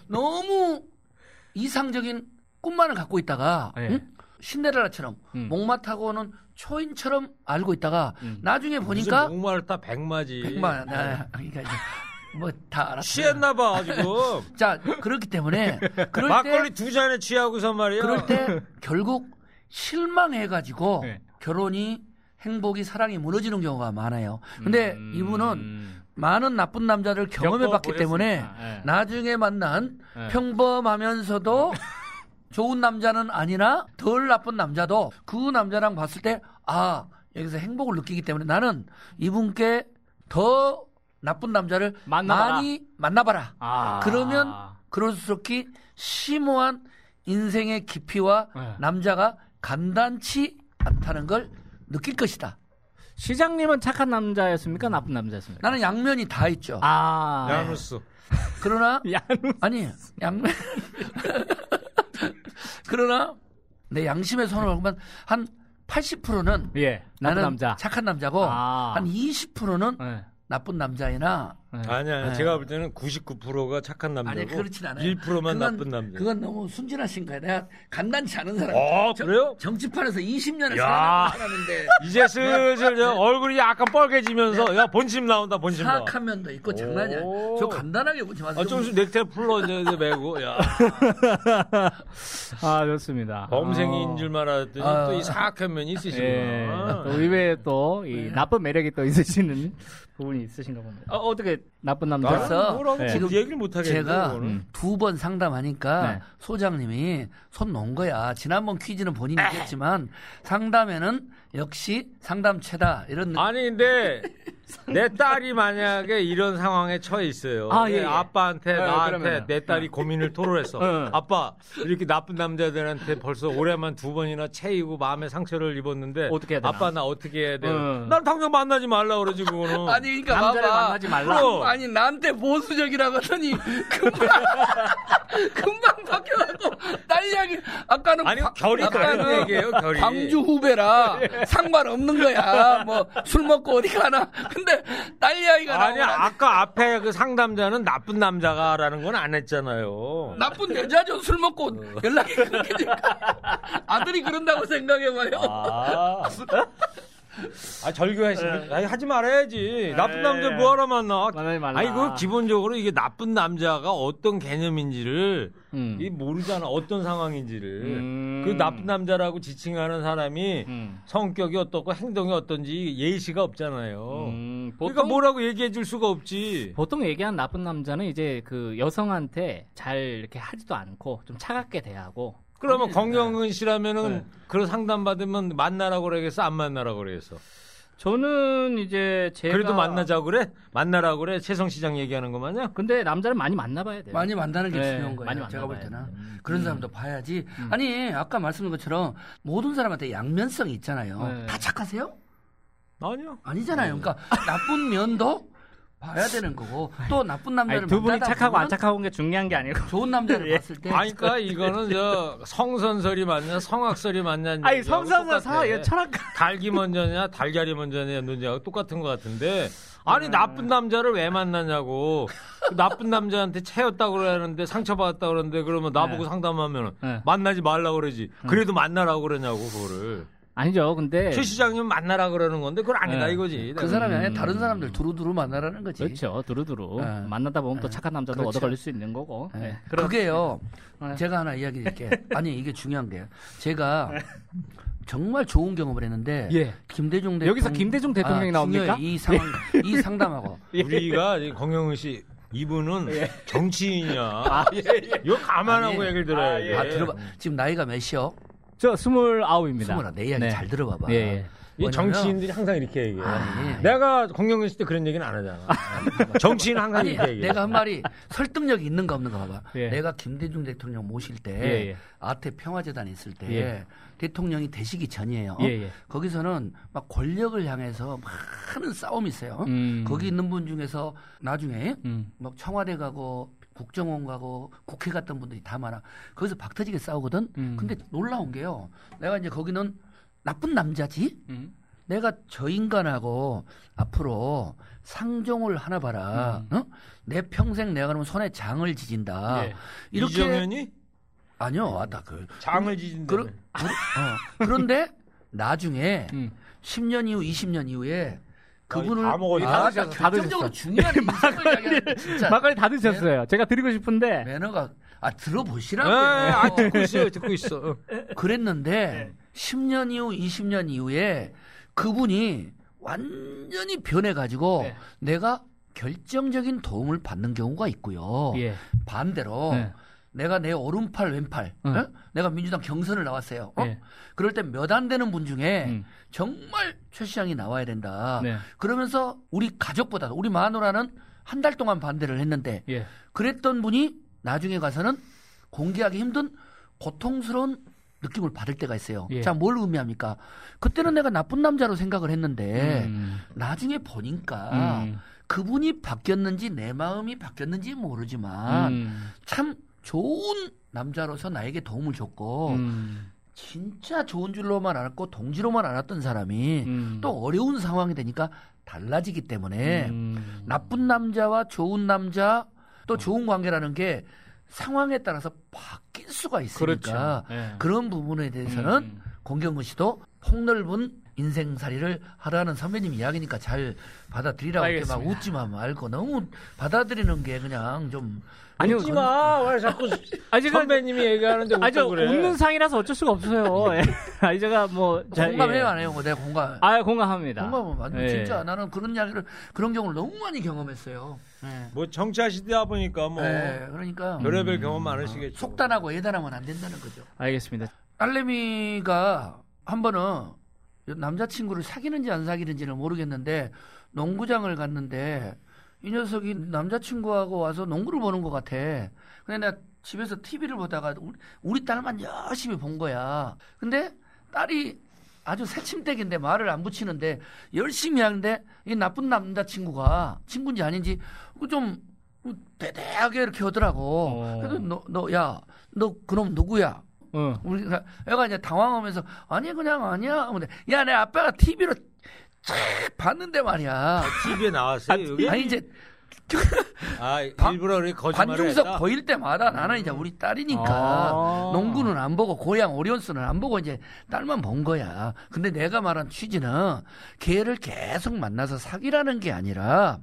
너무 이상적인 꿈만을 갖고 있다가 예. 응? 신데렐라처럼 음. 목마 타고 오는 초인처럼 알고 있다가 음. 나중에 보니까 목마르다 백마지. 백만 네, 그러니까 이제 뭐다 알았어요. 취했나 봐 지금. 자 그렇기 때문에 그럴 막걸리 때 두 잔에 취하고서 말이야. 그럴 때 결국 실망해가지고 네. 결혼이 행복이 사랑이 무너지는 경우가 많아요. 근데 음. 이분은 많은 나쁜 남자를 경험해봤기. 때문에 예. 나중에 만난 예. 평범하면서도 좋은 남자는 아니나 덜 나쁜 남자도 그 남자랑 봤을 때 아 여기서 행복을 느끼기 때문에 나는 이분께 더 나쁜 남자를 만나봐라. 많이 만나봐라. 아. 그러면 그럴수록이 심오한 인생의 깊이와 네. 남자가 간단치 않다는 걸 느낄 것이다. 시장님은 착한 남자였습니까? 나쁜 남자였습니까? 나는 양면이 다 있죠. 아. 야누스. 그러나 야누. 아니 양면 그러나 내 양심의 손을 걸면 한 80%는 예. 나는 남자. 착한 남자고 아. 한 20%는 예. 나쁜 남자이나 예. 아니야, 아니야. 네. 제가 볼 때는 99%가 착한 남자고 아니 그렇진 않아요. 1%만 그건- 나쁜 남자. 그건 너무 순진하신 거야. 내가 간단치 않은 사람. 어, 정- 그래요? 정치판에서 20년을 야. 살아남은 사람인데 이제 슬슬 저 얼굴이 약간 뻘개지면서 야 본심 나온다 본심 나와. 사악한 면도 있고 장난이 아니야. 오. 저 간단하게 보지 마세요. 아, 좀 있으면 넥타이 풀러 이제 메고 야 아, 좋습니다. 범생인 아. 줄 알았더니 아. 또이 사악한 면이 예. 있으시구나. 또 의외에 또이 네. 나쁜 매력이 또 있으시는 부분이 있으신가 봅니다. 어, 어떻게 it 나쁜 남자? 그래서 네. 지금 얘기를 못 하겠는데 제가. 음. 두번 상담하니까 네. 소장님이 손 놓은 거야. 지난번 퀴즈는 본인이 했지만 상담에는 역시 상담체다 이런 느낌. 아니 근데 내 딸이 만약에 이런 상황에 처해 있어요. 아, 예, 예. 아빠한테 네, 나한테 그러면은. 내 딸이 고민을 토로했어. 응. 아빠 이렇게 나쁜 남자들한테 벌써 올해만 두 번이나 채이고 마음의 상처를 입었는데 어떻게 해야 되나? 아빠 나 어떻게 해야 돼? 응. 난 당장 만나지 말라 그러지 그거는. 아니 그러니까 남자를 봐봐. 만나지 말라. 그럼. 아니 나한테 보수적이라고 하더니 금방 금방 바뀌어갖고 딸 이야기 아까는 아니, 과- 결이 아까는 얘기예요, 결이. 광주 후배라 상관없는 거야. 뭐 술 먹고 어디 가나. 근데 딸 이야기가 아니 아까 앞에 그 상담자는 나쁜 남자가라는 건 안 했잖아요. 나쁜 여자죠. 술 먹고 연락이 끊기니까. 아들이 그런다고 생각해봐요. 아. 아 절교하시 아니 하지 말아야지. 나쁜 남자 뭐하러 만나? 만나지 말라. 아니 그 기본적으로 이게 나쁜 남자가 어떤 개념인지를 음. 이 모르잖아 어떤 상황인지를 음. 그 나쁜 남자라고 지칭하는 사람이 음. 성격이 어떻고 행동이 어떤지 예시가 없잖아요. 음, 그러니까 보통 뭐라고 얘기해 줄 수가 없지. 보통 얘기한 나쁜 남자는 이제 그 여성한테 잘 이렇게 하지도 않고 좀 차갑게 대하고 그러면 권경은 씨라면은 네. 그런 상담 받으면 만나라고 그러겠어 안 만나라고 그러겠어. 저는 이제 제가 그래도 만나자고 그래? 만나라고 그래? 최성 시장 얘기하는 거 마냥? 근데 남자를 많이 만나봐야 돼요. 많이 만나는 게 네, 중요한 거예요. 많이 제가 볼 때는 돼. 그런 음. 사람도 봐야지. 음. 아니 아까 말씀드린 것처럼 모든 사람한테 양면성이 있잖아요. 네. 다 착하세요? 아니요. 아니잖아요. 그러니까 나쁜 면도 봐야 되는 거고 또 나쁜 남자를 아니, 두 분이 착하고 안 착하고 게 중요한 게 아니고. 좋은 남자를 예. 봤을 때 아니, 그러니까 이거는 저 성선설이 맞냐, 성악설이 맞냐. 아니 성선사 사 철학 달기 먼저냐, 달걀이 먼저냐 논쟁하고 똑같은 것 같은데. 아니 나쁜 남자를 왜 만나냐고. 그 나쁜 남자한테 채였다고 그러는데 상처받았다고 그러는데 그러면 나보고 네. 상담하면은 네. 만나지 말라고 그러지. 그래도 만나라고 그러냐고 그거를. 아니죠. 근데 최 시장님 만나라 그러는 건데 그건 아니다 네. 이거지. 그 사람이 아니라 음. 다른 사람들 두루두루 만나라는 거지. 그렇죠. 두루두루 네. 만나다 보면 또 네. 착한 남자도 그렇죠. 얻어 걸릴 수 있는 거고. 네. 네. 그게요. 네. 제가 하나 이야기 드릴게요. 아니 이게 중요한 게요. 제가 정말 좋은 경험을 했는데 예. 김대중 대통령 여기서 김대중 대통령이 아, 나옵니까? 이 상황 이 상담하고 우리가 이 권경은 씨 이분은 예. 정치인이야. 아, 이거 감안하고 아니, 얘기를 들어야 돼. 아 들어봐 지금 나이가 몇이요? 저 스물아홉입니다. 스물아 내 이야기 네. 잘 들어봐봐. 예, 예. 정치인들이 항상 이렇게 얘기해. 아니. 내가 권경은 씨때 그런 얘기는 안 하잖아. 정치인 항상 아니 이렇게 얘기해. 내가 한 말이 설득력이 있는가 없는가 봐봐. 예. 내가 김대중 대통령 모실 때 예, 예. 아태 평화재단 있을 때 예. 대통령이 되시기 전이에요. 예, 예. 거기서는 막 권력을 향해서 많은 싸움이 있어요. 음. 거기 있는 분 중에서 나중에 음. 막 청와대 가고 국정원 가고 국회 갔던 분들이 다 많아. 거기서 박터지게 싸우거든. 음. 근데 놀라운 게요. 내가 이제 거기는 나쁜 남자지. 음. 내가 저 인간하고 앞으로 상종을 하나 봐라. 음. 어? 내 평생 내가 그러면 손에 장을 지진다. 예. 이렇게 이정현이 아니요, 아나 그 장을 지진다. 그러, 어. 그런데 나중에 음. 10년 이후, 20년 이후에 그분을 다 먹어요. 아, 다 결정적으로 드셨어. 중요한 이야기하는 진짜 막걸리 다 드셨어요. 제가 드리고 싶은데 매너가 아 네, 들어보시라고 아, 듣고 있어요, 듣고 있어. 어. 그랬는데 10년 이후 20년 이후에 그분이 완전히 변해가지고 네. 내가 결정적인 도움을 받는 경우가 있고요. 예. 반대로 네. 내가 내 오른팔 왼팔 응. 어? 내가 민주당 경선을 나왔어요. 어? 예. 그럴 때 몇 안 되는 분 중에 음. 정말 최 시장이 나와야 된다. 네. 그러면서 우리 가족보다 우리 마누라는 한 달 동안 반대를 했는데 예. 그랬던 분이 나중에 가서는 공개하기 힘든 고통스러운 느낌을 받을 때가 있어요. 예. 자, 뭘 의미합니까? 그때는 내가 나쁜 남자로 생각을 했는데 음. 나중에 보니까 음. 그분이 바뀌었는지 내 마음이 바뀌었는지 모르지만 음. 참 좋은 남자로서 나에게 도움을 줬고 음. 진짜 좋은 줄로만 알았고 동지로만 알았던 사람이 음. 또 어려운 상황이 되니까 달라지기 때문에 음. 나쁜 남자와 좋은 남자 또 좋은 관계라는 게 상황에 따라서 바뀔 수가 있으니까 그렇죠. 예. 그런 부분에 대해서는 음. 공경근 씨도 폭넓은 인생살이를 하라는 선배님 이야기니까 잘 받아들이라고 이렇게 막 알겠습니다. 웃지만 말고 너무 받아들이는 게 그냥 좀 아니요, 웃지 마. 왜 자꾸 아 제가 선배님이 얘기하는데 아니 저 그래. 웃는 상이라서 어쩔 수가 없어요. 예. 아니 제가 뭐 자, 공감해요 예. 안 해요? 뭐 내가 공감. 아 공감합니다. 공감은 완전 예. 진짜 나는 그런 이야기를 그런 경우를 너무 많이 경험했어요. 예. 뭐 정치하시다 보니까 뭐 예, 그러니까 별의별 경험 많으시겠죠. 속단하고 예단하면 안 된다는 거죠. 알겠습니다. 딸내미가 한 번은 남자친구를 사귀는지 안 사귀는지는 모르겠는데 농구장을 갔는데 이 녀석이 남자친구하고 와서 농구를 보는 것 같아. 근데 내가 집에서 TV를 보다가 우리, 우리 딸만 열심히 본 거야. 근데 딸이 아주 새침대기인데 말을 안 붙이는데 열심히 하는데 이 나쁜 남자친구가 친구인지 아닌지 좀 대대하게 이렇게 하더라고. 어. 그래도 너, 너, 야, 너 그럼 누구야? 어. 우리가 애가 이제 당황하면서 아니 그냥 아니야. 근데 야 내 아빠가 TV로 쫙 봤는데 말이야. TV에 나왔어요 여기. 아니 이제 아 관- 일부러 그렇게 거짓말을 관중석 했다. 보일 때마다 나는 이제 우리 딸이니까 아. 농구는 안 보고 고향 오리온스는 안 보고 이제 딸만 본 거야. 근데 내가 말한 취지는 걔를 계속 만나서 사귀라는 게 아니라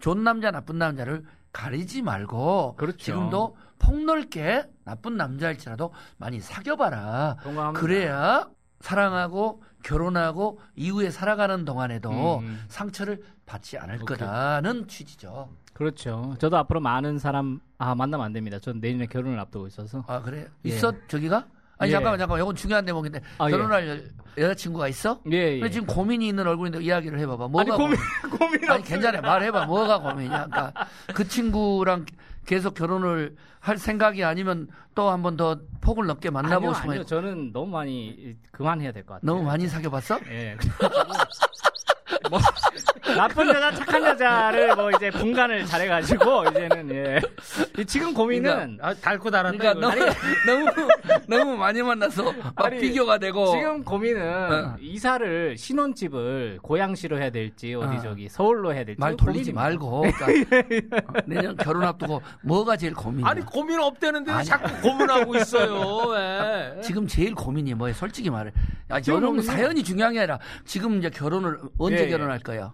좋은 남자 나쁜 남자를 가리지 말고 그렇죠. 지금도 폭넓게 나쁜 남자일지라도 많이 사귀어봐라. 동감합니다. 그래야 사랑하고 결혼하고 이후에 살아가는 동안에도 음. 상처를 받지 않을 오케이. 거다는 취지죠. 그렇죠. 저도 앞으로 많은 사람 아 만나면 안 됩니다. 전 내년에 결혼을 앞두고 있어서. 아 그래? 예. 있어 저기가? 아니 예. 잠깐만 잠깐만 이건 중요한 대목인데 아, 예. 결혼할 여- 여자친구가 있어? 예, 예. 지금 고민이 있는 얼굴인데 이야기를 해봐봐. 뭐가 아니 고민 고민 아니 없어요. 괜찮아 말해봐 뭐가 고민이야? 그러니까 그 친구랑 계속 결혼을 할 생각이 아니면 또 한 번 더 폭을 넘게 만나보고 아니요, 싶어. 아니요. 저는 너무 많이 그만해야 될 것 같아요. 너무 많이 사귀어봤어? 예. 뭐 나쁜 여자 착한 여자를 뭐 이제 분간을 잘해가지고 이제는 예. 이 지금 고민은 아, 닳고 달았다. 그러니까. 너무 너무 너무 많이 만나서 막 아니, 비교가 되고 지금 고민은 어. 이사를 신혼집을 고양시로 해야 될지 어디 어. 저기 서울로 해야 될지 말 돌리지 고민입니다. 말고 그러니까 어, 내년 결혼 앞두고 뭐가 제일 고민이야? 아니 고민 없대는데. 자꾸 고민하고 있어요. 왜? 지금 제일 고민이 뭐예요? 솔직히 말해. 야, 결혼 사연이 중요한 게 아니라 지금 이제 결혼을 언제 예, 예. 결혼할 거야?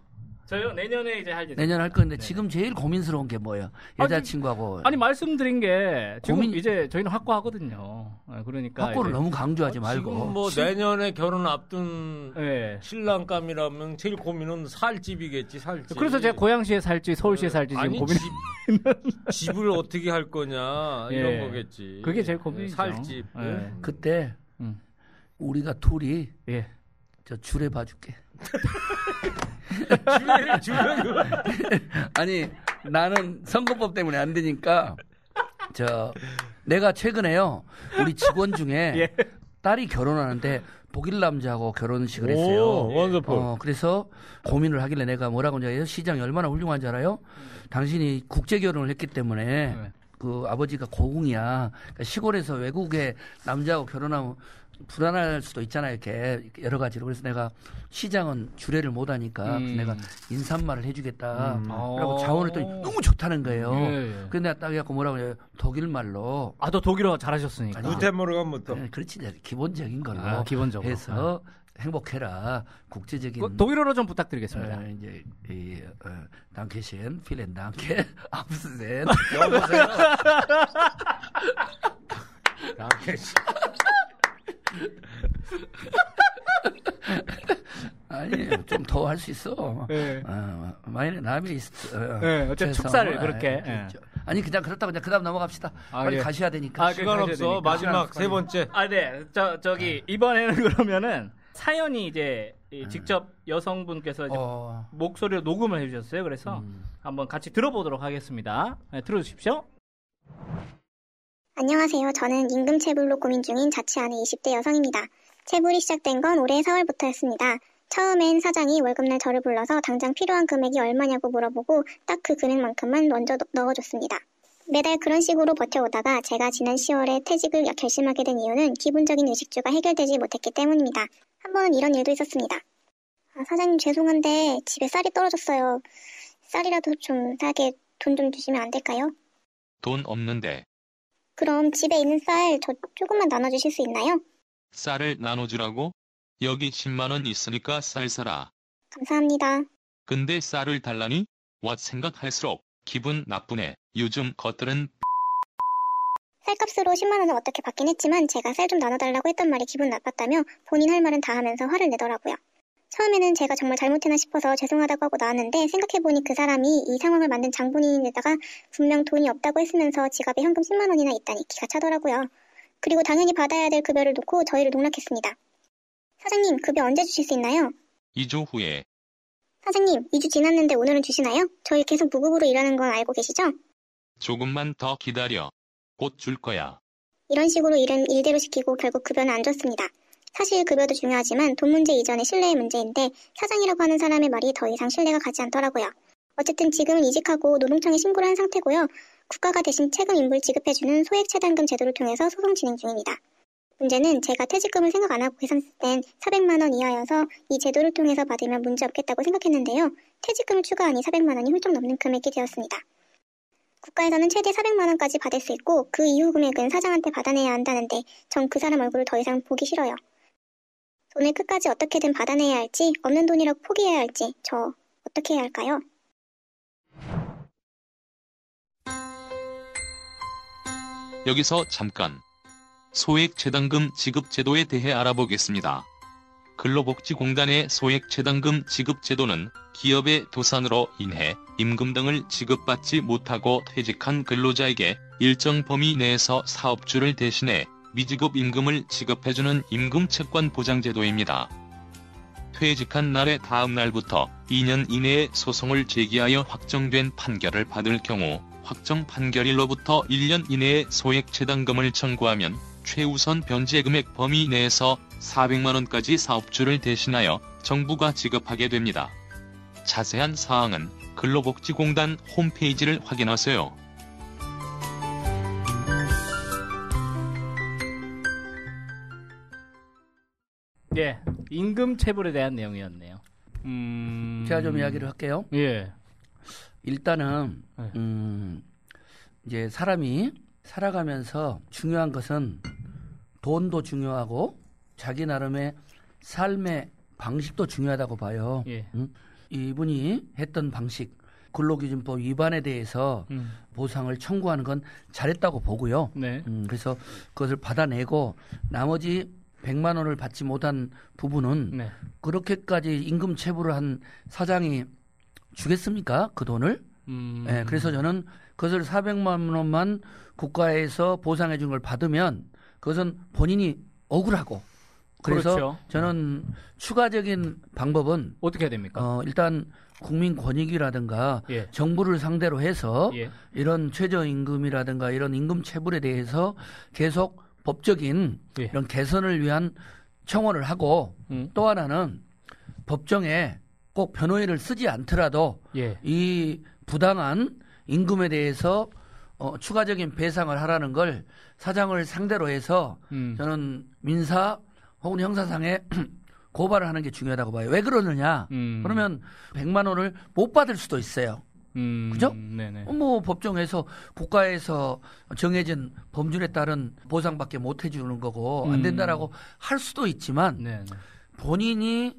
저요 내년에 이제 할 예정. 내년 할 건데 네. 지금 제일 고민스러운 게 뭐예요? 여자친구하고 아니 말씀드린 게 지금 고민- 이제 저희는 확고하거든요. 예, 그러니까 확고를 이제- 너무 강조하지 지금 말고 뭐 내년에 결혼 앞둔 예. 신랑감이라면 제일 고민은 살집이겠지 살집. 그래서 제가 고양시에 살지 서울시에 네. 살지 지금 아니, 고민. 집, 집을 어떻게 할 거냐 이런 예. 거겠지. 그게 제일 고민이죠. 살집. 예. 그때 음. 우리가 둘이 예. 저 줄에 봐줄게. 주례를 주면 아니 나는 선거법 때문에 안 되니까 저 내가 최근에요 우리 직원 중에 예. 딸이 결혼하는데 독일 남자하고 결혼식을 했어요. 오. 어, 그래서 고민을 하길래 내가 뭐라고 이제 시장이 얼마나 훌륭한 줄 알아요? 당신이 국제 결혼을 했기 때문에 네. 그 아버지가 고궁이야. 그러니까 시골에서 외국에 남자하고 결혼하면 불안할 수도 있잖아요. 이렇게 여러 가지로. 그래서 내가 시장은 주례를 못 하니까 음. 내가 인사말을 해주겠다. 음. 라고 어. 자원을 또 너무 좋다는 거예요. 예, 예. 그래서 내가 딱 해갖고 뭐라고 해요? 독일 말로. 아, 또 독일어 잘하셨으니까. 아니, 구테모르간부터. 네, 그렇지. 기본적인 걸로 아, 기본적으로. 해서 행복해라. 국제적인 그 독일어로 좀 부탁드리겠습니다. 어, 이제 이 어, dankeschön, vielen Dank, 앞센 여보세요. 당연히. 아니 좀 더 할 수 있어. 예. 어, 마이네 남이 있어. 어, 예, 어쨌든 축사를 뭐, 그렇게, 아, 예. 그렇죠. 아니 그냥 그렇다고 그냥 그다음 넘어갑시다. 아, 빨리 예. 가셔야 되니까. 아, 시간 가셔야 없어. 되니까. 마지막 세 번째. 아, 네. 저, 저기, 이번에는 그러면은 사연이 이제 이 직접 여성분께서 이제 어, 목소리로 녹음을 해주셨어요. 그래서 음. 한번 같이 들어보도록 하겠습니다. 네, 들어주십시오. 안녕하세요. 저는 임금 체불로 고민 중인 자취하는 20대 여성입니다. 체불이 시작된 건 올해 4월부터였습니다. 처음엔 사장이 월급날 저를 불러서 당장 필요한 금액이 얼마냐고 물어보고 딱 그 금액만큼만 먼저 넣- 넣어줬습니다. 매달 그런 식으로 버텨오다가 제가 지난 10월에 퇴직을 결심하게 된 이유는 기본적인 의식주가 해결되지 못했기 때문입니다. 한 번은 이런 일도 있었습니다. 아, 사장님 죄송한데 집에 쌀이 떨어졌어요. 쌀이라도 좀 싸게 돈 좀 주시면 안 될까요? 돈 없는데 그럼 집에 있는 쌀 저 조금만 나눠주실 수 있나요? 쌀을 나눠주라고? 여기 10만원 있으니까 쌀 사라. 감사합니다. 근데 쌀을 달라니? 와 생각할수록 기분 나쁘네. 요즘 것들은 쌀값으로 10만 원을 어떻게 받긴 했지만 제가 쌀 좀 나눠달라고 했던 말이 기분 나빴다며 본인 할 말은 다 하면서 화를 내더라고요. 처음에는 제가 정말 잘못했나 싶어서 죄송하다고 하고 나왔는데 생각해보니 그 사람이 이 상황을 만든 장본인에다가 분명 돈이 없다고 했으면서 지갑에 현금 10만 원이나 있다니 기가 차더라고요. 그리고 당연히 받아야 될 급여를 놓고 저희를 농락했습니다. 사장님, 급여 언제 주실 수 있나요? 2조 후에 사장님, 2주 지났는데 오늘은 주시나요? 저희 계속 무급으로 일하는 건 알고 계시죠? 조금만 더 기다려. 곧 줄 거야. 이런 식으로 일은 일대로 시키고 결국 급여는 안 줬습니다. 사실 급여도 중요하지만 돈 문제 이전의 신뢰의 문제인데 사장이라고 하는 사람의 말이 더 이상 신뢰가 가지 않더라고요. 어쨌든 지금은 이직하고 노동청에 신고를 한 상태고요. 국가가 대신 최근 인불 지급해주는 소액 차단금 제도를 통해서 소송 진행 중입니다. 문제는 제가 퇴직금을 생각 안 하고 계산했을 땐 400만 원 이하여서 이 제도를 통해서 받으면 문제 없겠다고 생각했는데요. 퇴직금을 추가하니 400만 원이 훌쩍 넘는 금액이 되었습니다. 국가에서는 최대 400만 원까지 받을 수 있고 그 이후 금액은 사장한테 받아내야 한다는데 전 그 사람 얼굴을 더 이상 보기 싫어요. 돈을 끝까지 어떻게든 받아내야 할지 없는 돈이라고 포기해야 할지 저 어떻게 해야 할까요? 여기서 잠깐 소액재단금 지급 제도에 대해 알아보겠습니다. 근로복지공단의 소액재단금 지급 제도는 기업의 도산으로 인해 임금 등을 지급받지 못하고 퇴직한 근로자에게 일정 범위 내에서 사업주를 대신해 미지급 임금을 지급해주는 임금채권 보장제도입니다. 퇴직한 날의 다음 날부터 2년 이내에 소송을 제기하여 확정된 판결을 받을 경우 확정 판결일로부터 1년 이내에 소액재단금을 청구하면 최우선 변제 금액 범위 내에서 400만원까지 사업주를 대신하여 정부가 지급하게 됩니다. 자세한 사항은 근로복지공단 홈페이지를 확인하세요. 예, 임금 체불에 대한 내용이었네요. 음... 제가 좀 이야기를 할게요. 예. 일단은 네. 음, 이제 사람이 살아가면서 중요한 것은 돈도 중요하고 자기 나름의 삶의 방식도 중요하다고 봐요. 예. 음? 이분이 했던 방식 근로기준법 위반에 대해서 음. 보상을 청구하는 건 잘했다고 보고요. 네. 음, 그래서 그것을 받아내고 나머지 100만 원을 받지 못한 부분은 네. 그렇게까지 임금 체불을 한 사장이 주겠습니까? 그 돈을? 음. 예, 그래서 저는 그것을 400만 원만 국가에서 보상해 준 걸 받으면 그것은 본인이 억울하고 그래서 그렇죠. 저는 추가적인 방법은 어떻게 해야 됩니까? 어, 일단 국민 권익위라든가 예. 정부를 상대로 해서 예. 이런 최저임금이라든가 이런 임금 체불에 대해서 계속 법적인 예. 이런 개선을 위한 청원을 하고 음. 또 하나는 법정에 꼭 변호인을 쓰지 않더라도 예. 이 부당한 임금에 대해서 어, 추가적인 배상을 하라는 걸 사장을 상대로 해서 음. 저는 민사 혹은 형사상에 고발을 하는 게 중요하다고 봐요. 왜 그러느냐? 음. 그러면 100만 원을 못 받을 수도 있어요. 음. 그죠? 네네. 어, 뭐 법정에서 국가에서 정해진 범준에 따른 보상밖에 못 해주는 거고 안 음. 된다라고 할 수도 있지만 네네. 본인이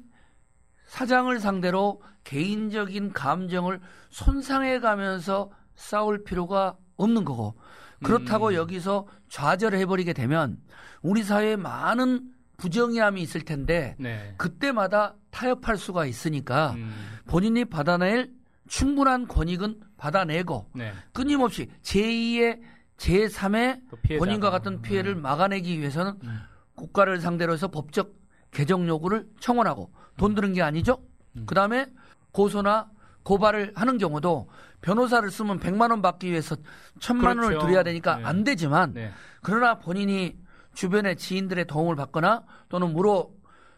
사장을 상대로 개인적인 감정을 손상해 가면서 싸울 필요가 없는 거고 그렇다고 음. 여기서 좌절해 버리게 되면 우리 사회에 많은 부정의함이 있을 텐데 네. 그때마다 타협할 수가 있으니까 음. 본인이 받아낼 충분한 권익은 받아내고 네. 끊임없이 제2의 제3의 또 피해자가. 본인과 같은 피해를 막아내기 위해서는 음. 국가를 상대로 해서 법적 개정 요구를 청원하고 돈 드는 게 아니죠. 음. 그다음에 고소나 고발을 하는 경우도 변호사를 쓰면 100만 원 받기 위해서 1000만 원을 그렇죠. 드려야 되니까 네. 안 되지만 네. 그러나 본인이 주변의 지인들의 도움을 받거나 또는 무로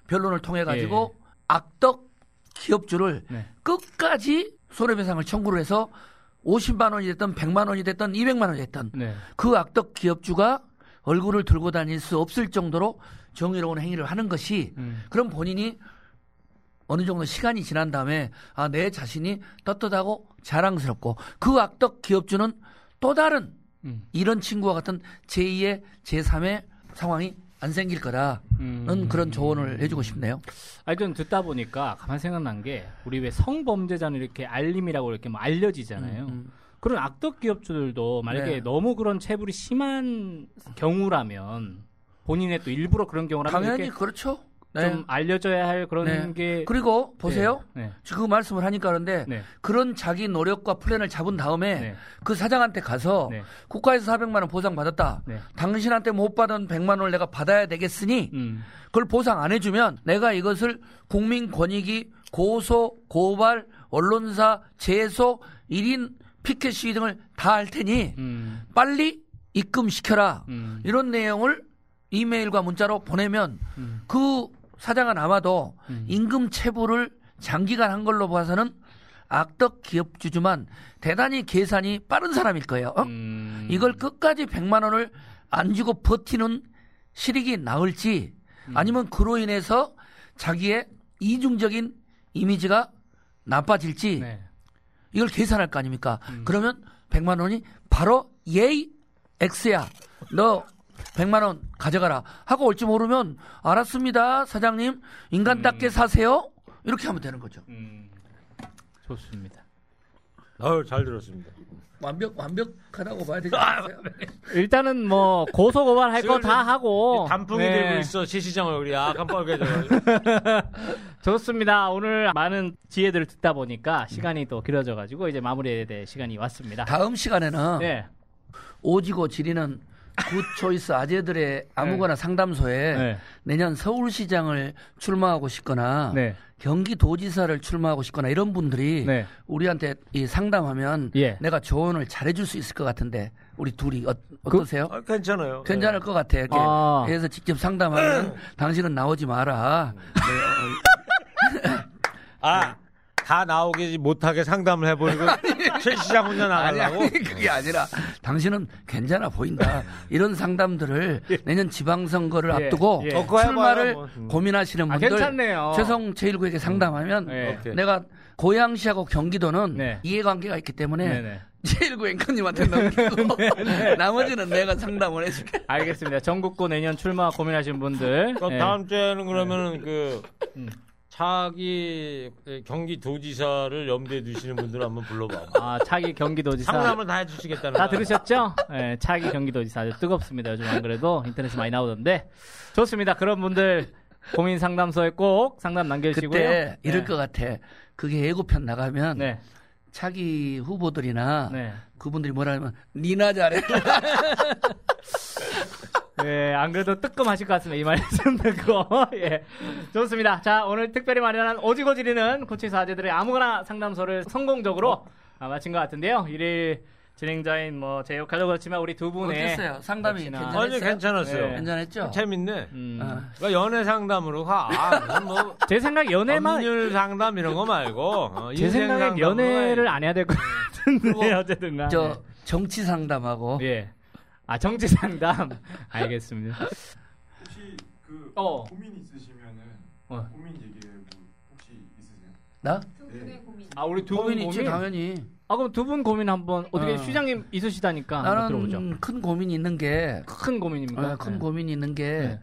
변론을 통해 가지고 악덕 기업주를 네. 끝까지 손해배상을 청구를 해서 50만 원이 됐든 100만 원이 됐든 200만 원이 됐든 네. 그 악덕 기업주가 얼굴을 들고 다닐 수 없을 정도로 정의로운 행위를 하는 것이 음. 그럼 본인이 어느 정도 시간이 지난 다음에 아, 내 자신이 떳떳하고 자랑스럽고 그 악덕 기업주는 또 다른 음. 이런 친구와 같은 제2의 제3의 상황이 안 생길 거라는 음. 그런 조언을 해주고 싶네요. 좀 듣다 보니까 가만 생각난 게 우리 왜 성범죄자는 이렇게 알림이라고 이렇게 뭐 알려지잖아요. 음, 그런 악덕 기업주들도 만약에 네. 너무 그런 체불이 심한 경우라면 본인의 또 일부러 그런 경우라면 당연히 그렇죠. 네. 좀 알려져야 할 그런 네. 게 그리고 보세요. 네. 지금 그 말씀을 하니까 그런데 네. 그런 자기 노력과 플랜을 잡은 다음에 네. 그 사장한테 가서 네. 국가에서 400만 원 보상 받았다. 네. 당신한테 못 받은 100만 원을 내가 받아야 되겠으니 음. 그걸 보상 안 해주면 내가 이것을 국민권익위 고소, 고발, 언론사, 재소, 1인 피켓 시위 등을 다 할 테니 음. 빨리 입금시켜라. 음. 이런 내용을 이메일과 문자로 보내면 음. 그 사장은 아마도 음. 임금 체불을 장기간 한 걸로 봐서는 악덕 기업주지만 대단히 계산이 빠른 사람일 거예요. 어? 음. 이걸 끝까지 100만 원을 안 주고 버티는 실익이 나을지 음. 아니면 그로 인해서 자기의 이중적인 이미지가 나빠질지 네. 이걸 계산할 거 아닙니까? 음. 그러면 100만 원이 바로 예이 X야. 너 100만 원 가져가라 하고 올지 모르면 알았습니다. 사장님. 인간답게 사세요. 이렇게 하면 되는 거죠. 음, 좋습니다. 아유 잘 들었습니다. 완벽 완벽하다고 봐야 되지 않아요? 일단은 뭐 고소 고발할 거 다 하고 단풍이 네. 되고 있어 시 시장 얼굴이 약간 빨개져. 좋습니다. 오늘 많은 지혜들을 듣다 보니까 시간이 또 길어져 가지고 이제 마무리해야 될 시간이 왔습니다. 다음 시간에는 네. 오지고 지리는 good choice 아재들의 아무거나 상담소에 네. 내년 서울시장을 출마하고 싶거나 네. 경기도지사를 출마하고 싶거나 이런 분들이 네. 우리한테 이 상담하면 예. 내가 조언을 잘해줄 수 있을 것 같은데 우리 둘이 어, 어떠세요? 아, 괜찮아요. 괜찮을 것 같아. 이렇게 아. 해서 직접 상담하면 당신은 나오지 마라. 아, 다 나오기 못하게 상담을 해버리고 최 시장 혼자 아니, 나가려고. 아니, 그게 아니라 당신은 괜찮아 보인다. 이런 상담들을 내년 지방선거를 예, 앞두고 예. 출마를 뭐. 음. 고민하시는 아, 분들 괜찮네요. 최성 제1구에게 상담하면 네. 오케이. 내가 고양시하고 경기도는 네. 이해관계가 있기 때문에 네네. 제1구 앵커님한테 넘기고 나머지는 내가 상담을 해줄게. 알겠습니다. 전국구 내년 출마 고민하시는 분들. 그럼 예. 다음 주에는 그러면은 그 음. 차기 경기도지사를 염두에 두시는 분들 한번 불러봐. 아, 차기 경기도지사. 상담을 다 해주시겠다는. 다 거. 들으셨죠? 예, 차기 경기도지사 아주 뜨겁습니다. 요즘 안 그래도 인터넷에 많이 나오던데. 좋습니다. 그런 분들 고민 상담소에 꼭 상담 남겨주시고요. 그때 이럴 네. 것 같아. 그게 예고편 나가면 네. 차기 후보들이나 네. 그분들이 뭐라 하면 니나 잘해. 예, 안 그래도 뜨끔하실 것 같습니다. 이 말씀 듣고. 예. 좋습니다. 자, 오늘 특별히 마련한 오지고 지리는 코치사 아재들의 아무거나 상담소를 성공적으로 아, 마친 것 같은데요. 일일 진행자인 뭐 제 역할도 그렇지만 우리 두 분의 어땠어요? 상담이 괜찮았어요? 아니 괜찮았어요. 네. 괜찮았죠? 재밌네. 음, 아, 그러니까 연애 상담으로 가. 아, 무슨 뭐 제 생각 연애만 법률 상담 이런 거 말고 어, 제 상담으로 연애를. 안 해야 될 것 같은데 어쨌든 간에. 저 정치 상담하고 예. 아, 정치 상담. 알겠습니다. 혹시 그 어. 고민 있으시면은 어. 고민 얘기해 뭐 혹시 있으세요? 나 아, 우리 두분 고민 고민. 있지 당연히. 아, 그럼 두 분 고민 한번 어떻게 어. 시장님 있으시다니까 한번 들어보죠. 큰 고민이 있는 게 큰 고민입니까? 어, 큰 네. 고민이 있는 게 네.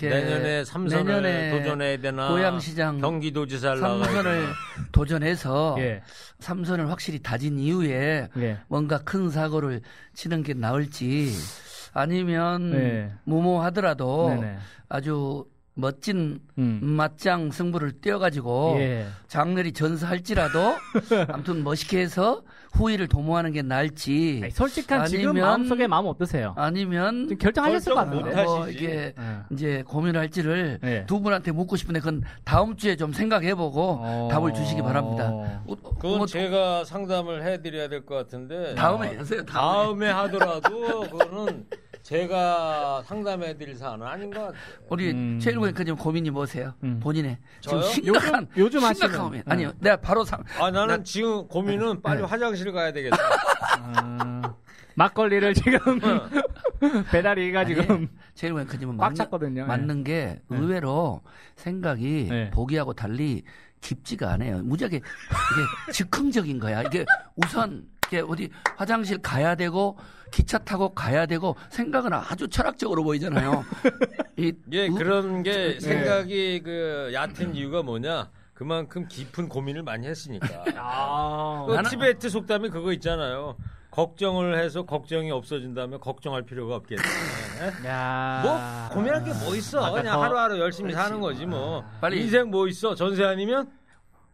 내년에 삼선을 내년에 도전해야 되나? 고양시장 경기도지사를 삼선을? 도전해서 예. 삼선을 확실히 다진 이후에 예. 뭔가 큰 사고를 치는 게 나을지 아니면 네. 무모하더라도 네네. 아주 멋진 음. 맞짱 승부를 띄어가지고 예. 장렬히 전사할지라도 아무튼 멋있게 해서 후위를 도모하는 게 나을지 아니, 솔직한 지금 아니면- 마음속의 마음 어떠세요? 아니면 지금 결정하셨을 것 같은데. 못 뭐. 이게 예. 이제 고민할지를 네. 두 분한테 묻고 싶은데 그건 다음 주에 좀 생각해보고 어. 답을 주시기 바랍니다. 어, 그건 뭐 제가 상담을 해드려야 될 것 같은데 다음에 하세요. 다음에. 다음에 하더라도 그거는 제가 상담해드릴 사안은 아닌 것 같아요. 우리 음. 최일구 앵커님 고민이 뭐세요? 음. 본인의 지금 저요? 심각한 요즘- 요즘 심각한 고민. 아니요, 내가 바로 상. 아 나는 나- 지금 고민은 빨리 네. 화장실 가야 되겠다. 아, 막걸리를 지금 배달이가 지금 최일구 앵커님은 꽉 맞는, 찼거든요. 맞는 게 의외로 생각이 네. 보기하고 달리 깊지가 않아요. 무지하게 이게 즉흥적인 거야. 이게 우선 이게 어디 화장실 가야 되고 기차 타고 가야 되고 생각은 아주 철학적으로 보이잖아요. 이 예, 우- 그런 게 네. 생각이 그 얕은 이유가 뭐냐? 그만큼 깊은 고민을 많이 했으니까. 아, 그 나는- 티베트 속담이 그거 있잖아요. 걱정을 해서 걱정이 없어진다면 걱정할 필요가 없겠네. 예? 야. 뭐 고민할 게 뭐 있어? 그냥 더- 하루하루 열심히 사는 거지 뭐. 빨리- 인생 뭐 있어? 전세 아니면?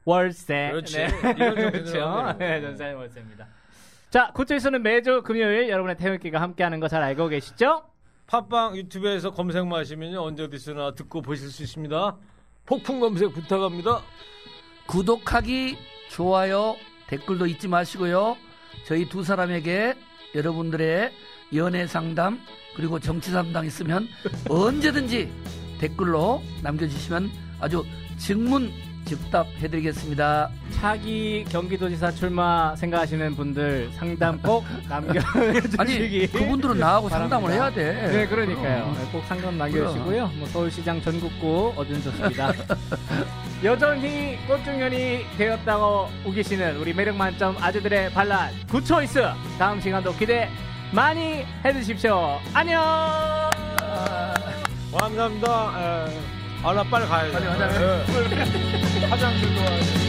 월세. 그렇지. 네. 그렇죠. 네, 전사님 월세입니다. 자, 구초에서는 매주 금요일 여러분의 태극기가 함께하는 거 잘 알고 계시죠? 팟빵 유튜브에서 검색만 하시면 언제 어디서나 듣고 보실 수 있습니다. 폭풍 검색 부탁합니다. 구독하기, 좋아요, 댓글도 잊지 마시고요. 저희 두 사람에게 여러분들의 연애 상담 그리고 정치 상담 있으면 언제든지 댓글로 남겨주시면 아주 증문 즉답해드리겠습니다. 차기 경기도지사 출마 생각하시는 분들 상담 꼭 남겨주시기 아니 그분들은 나하고 바랍니다. 상담을 해야 돼. 네, 그러니까요. 그럼. 네, 꼭 상담 남겨주시고요. 뭐 서울시장 전국구 어든 좋습니다. 여전히 꽃중년이 되었다고 우기시는 우리 매력 만점 아재들의 반란 굿초이스 다음 시간도 기대 많이 해주십시오. 안녕. 감사합니다. 에, 아, 나 빨리 가야 돼. 빨리 가자. 예. 화장실도 와야 돼.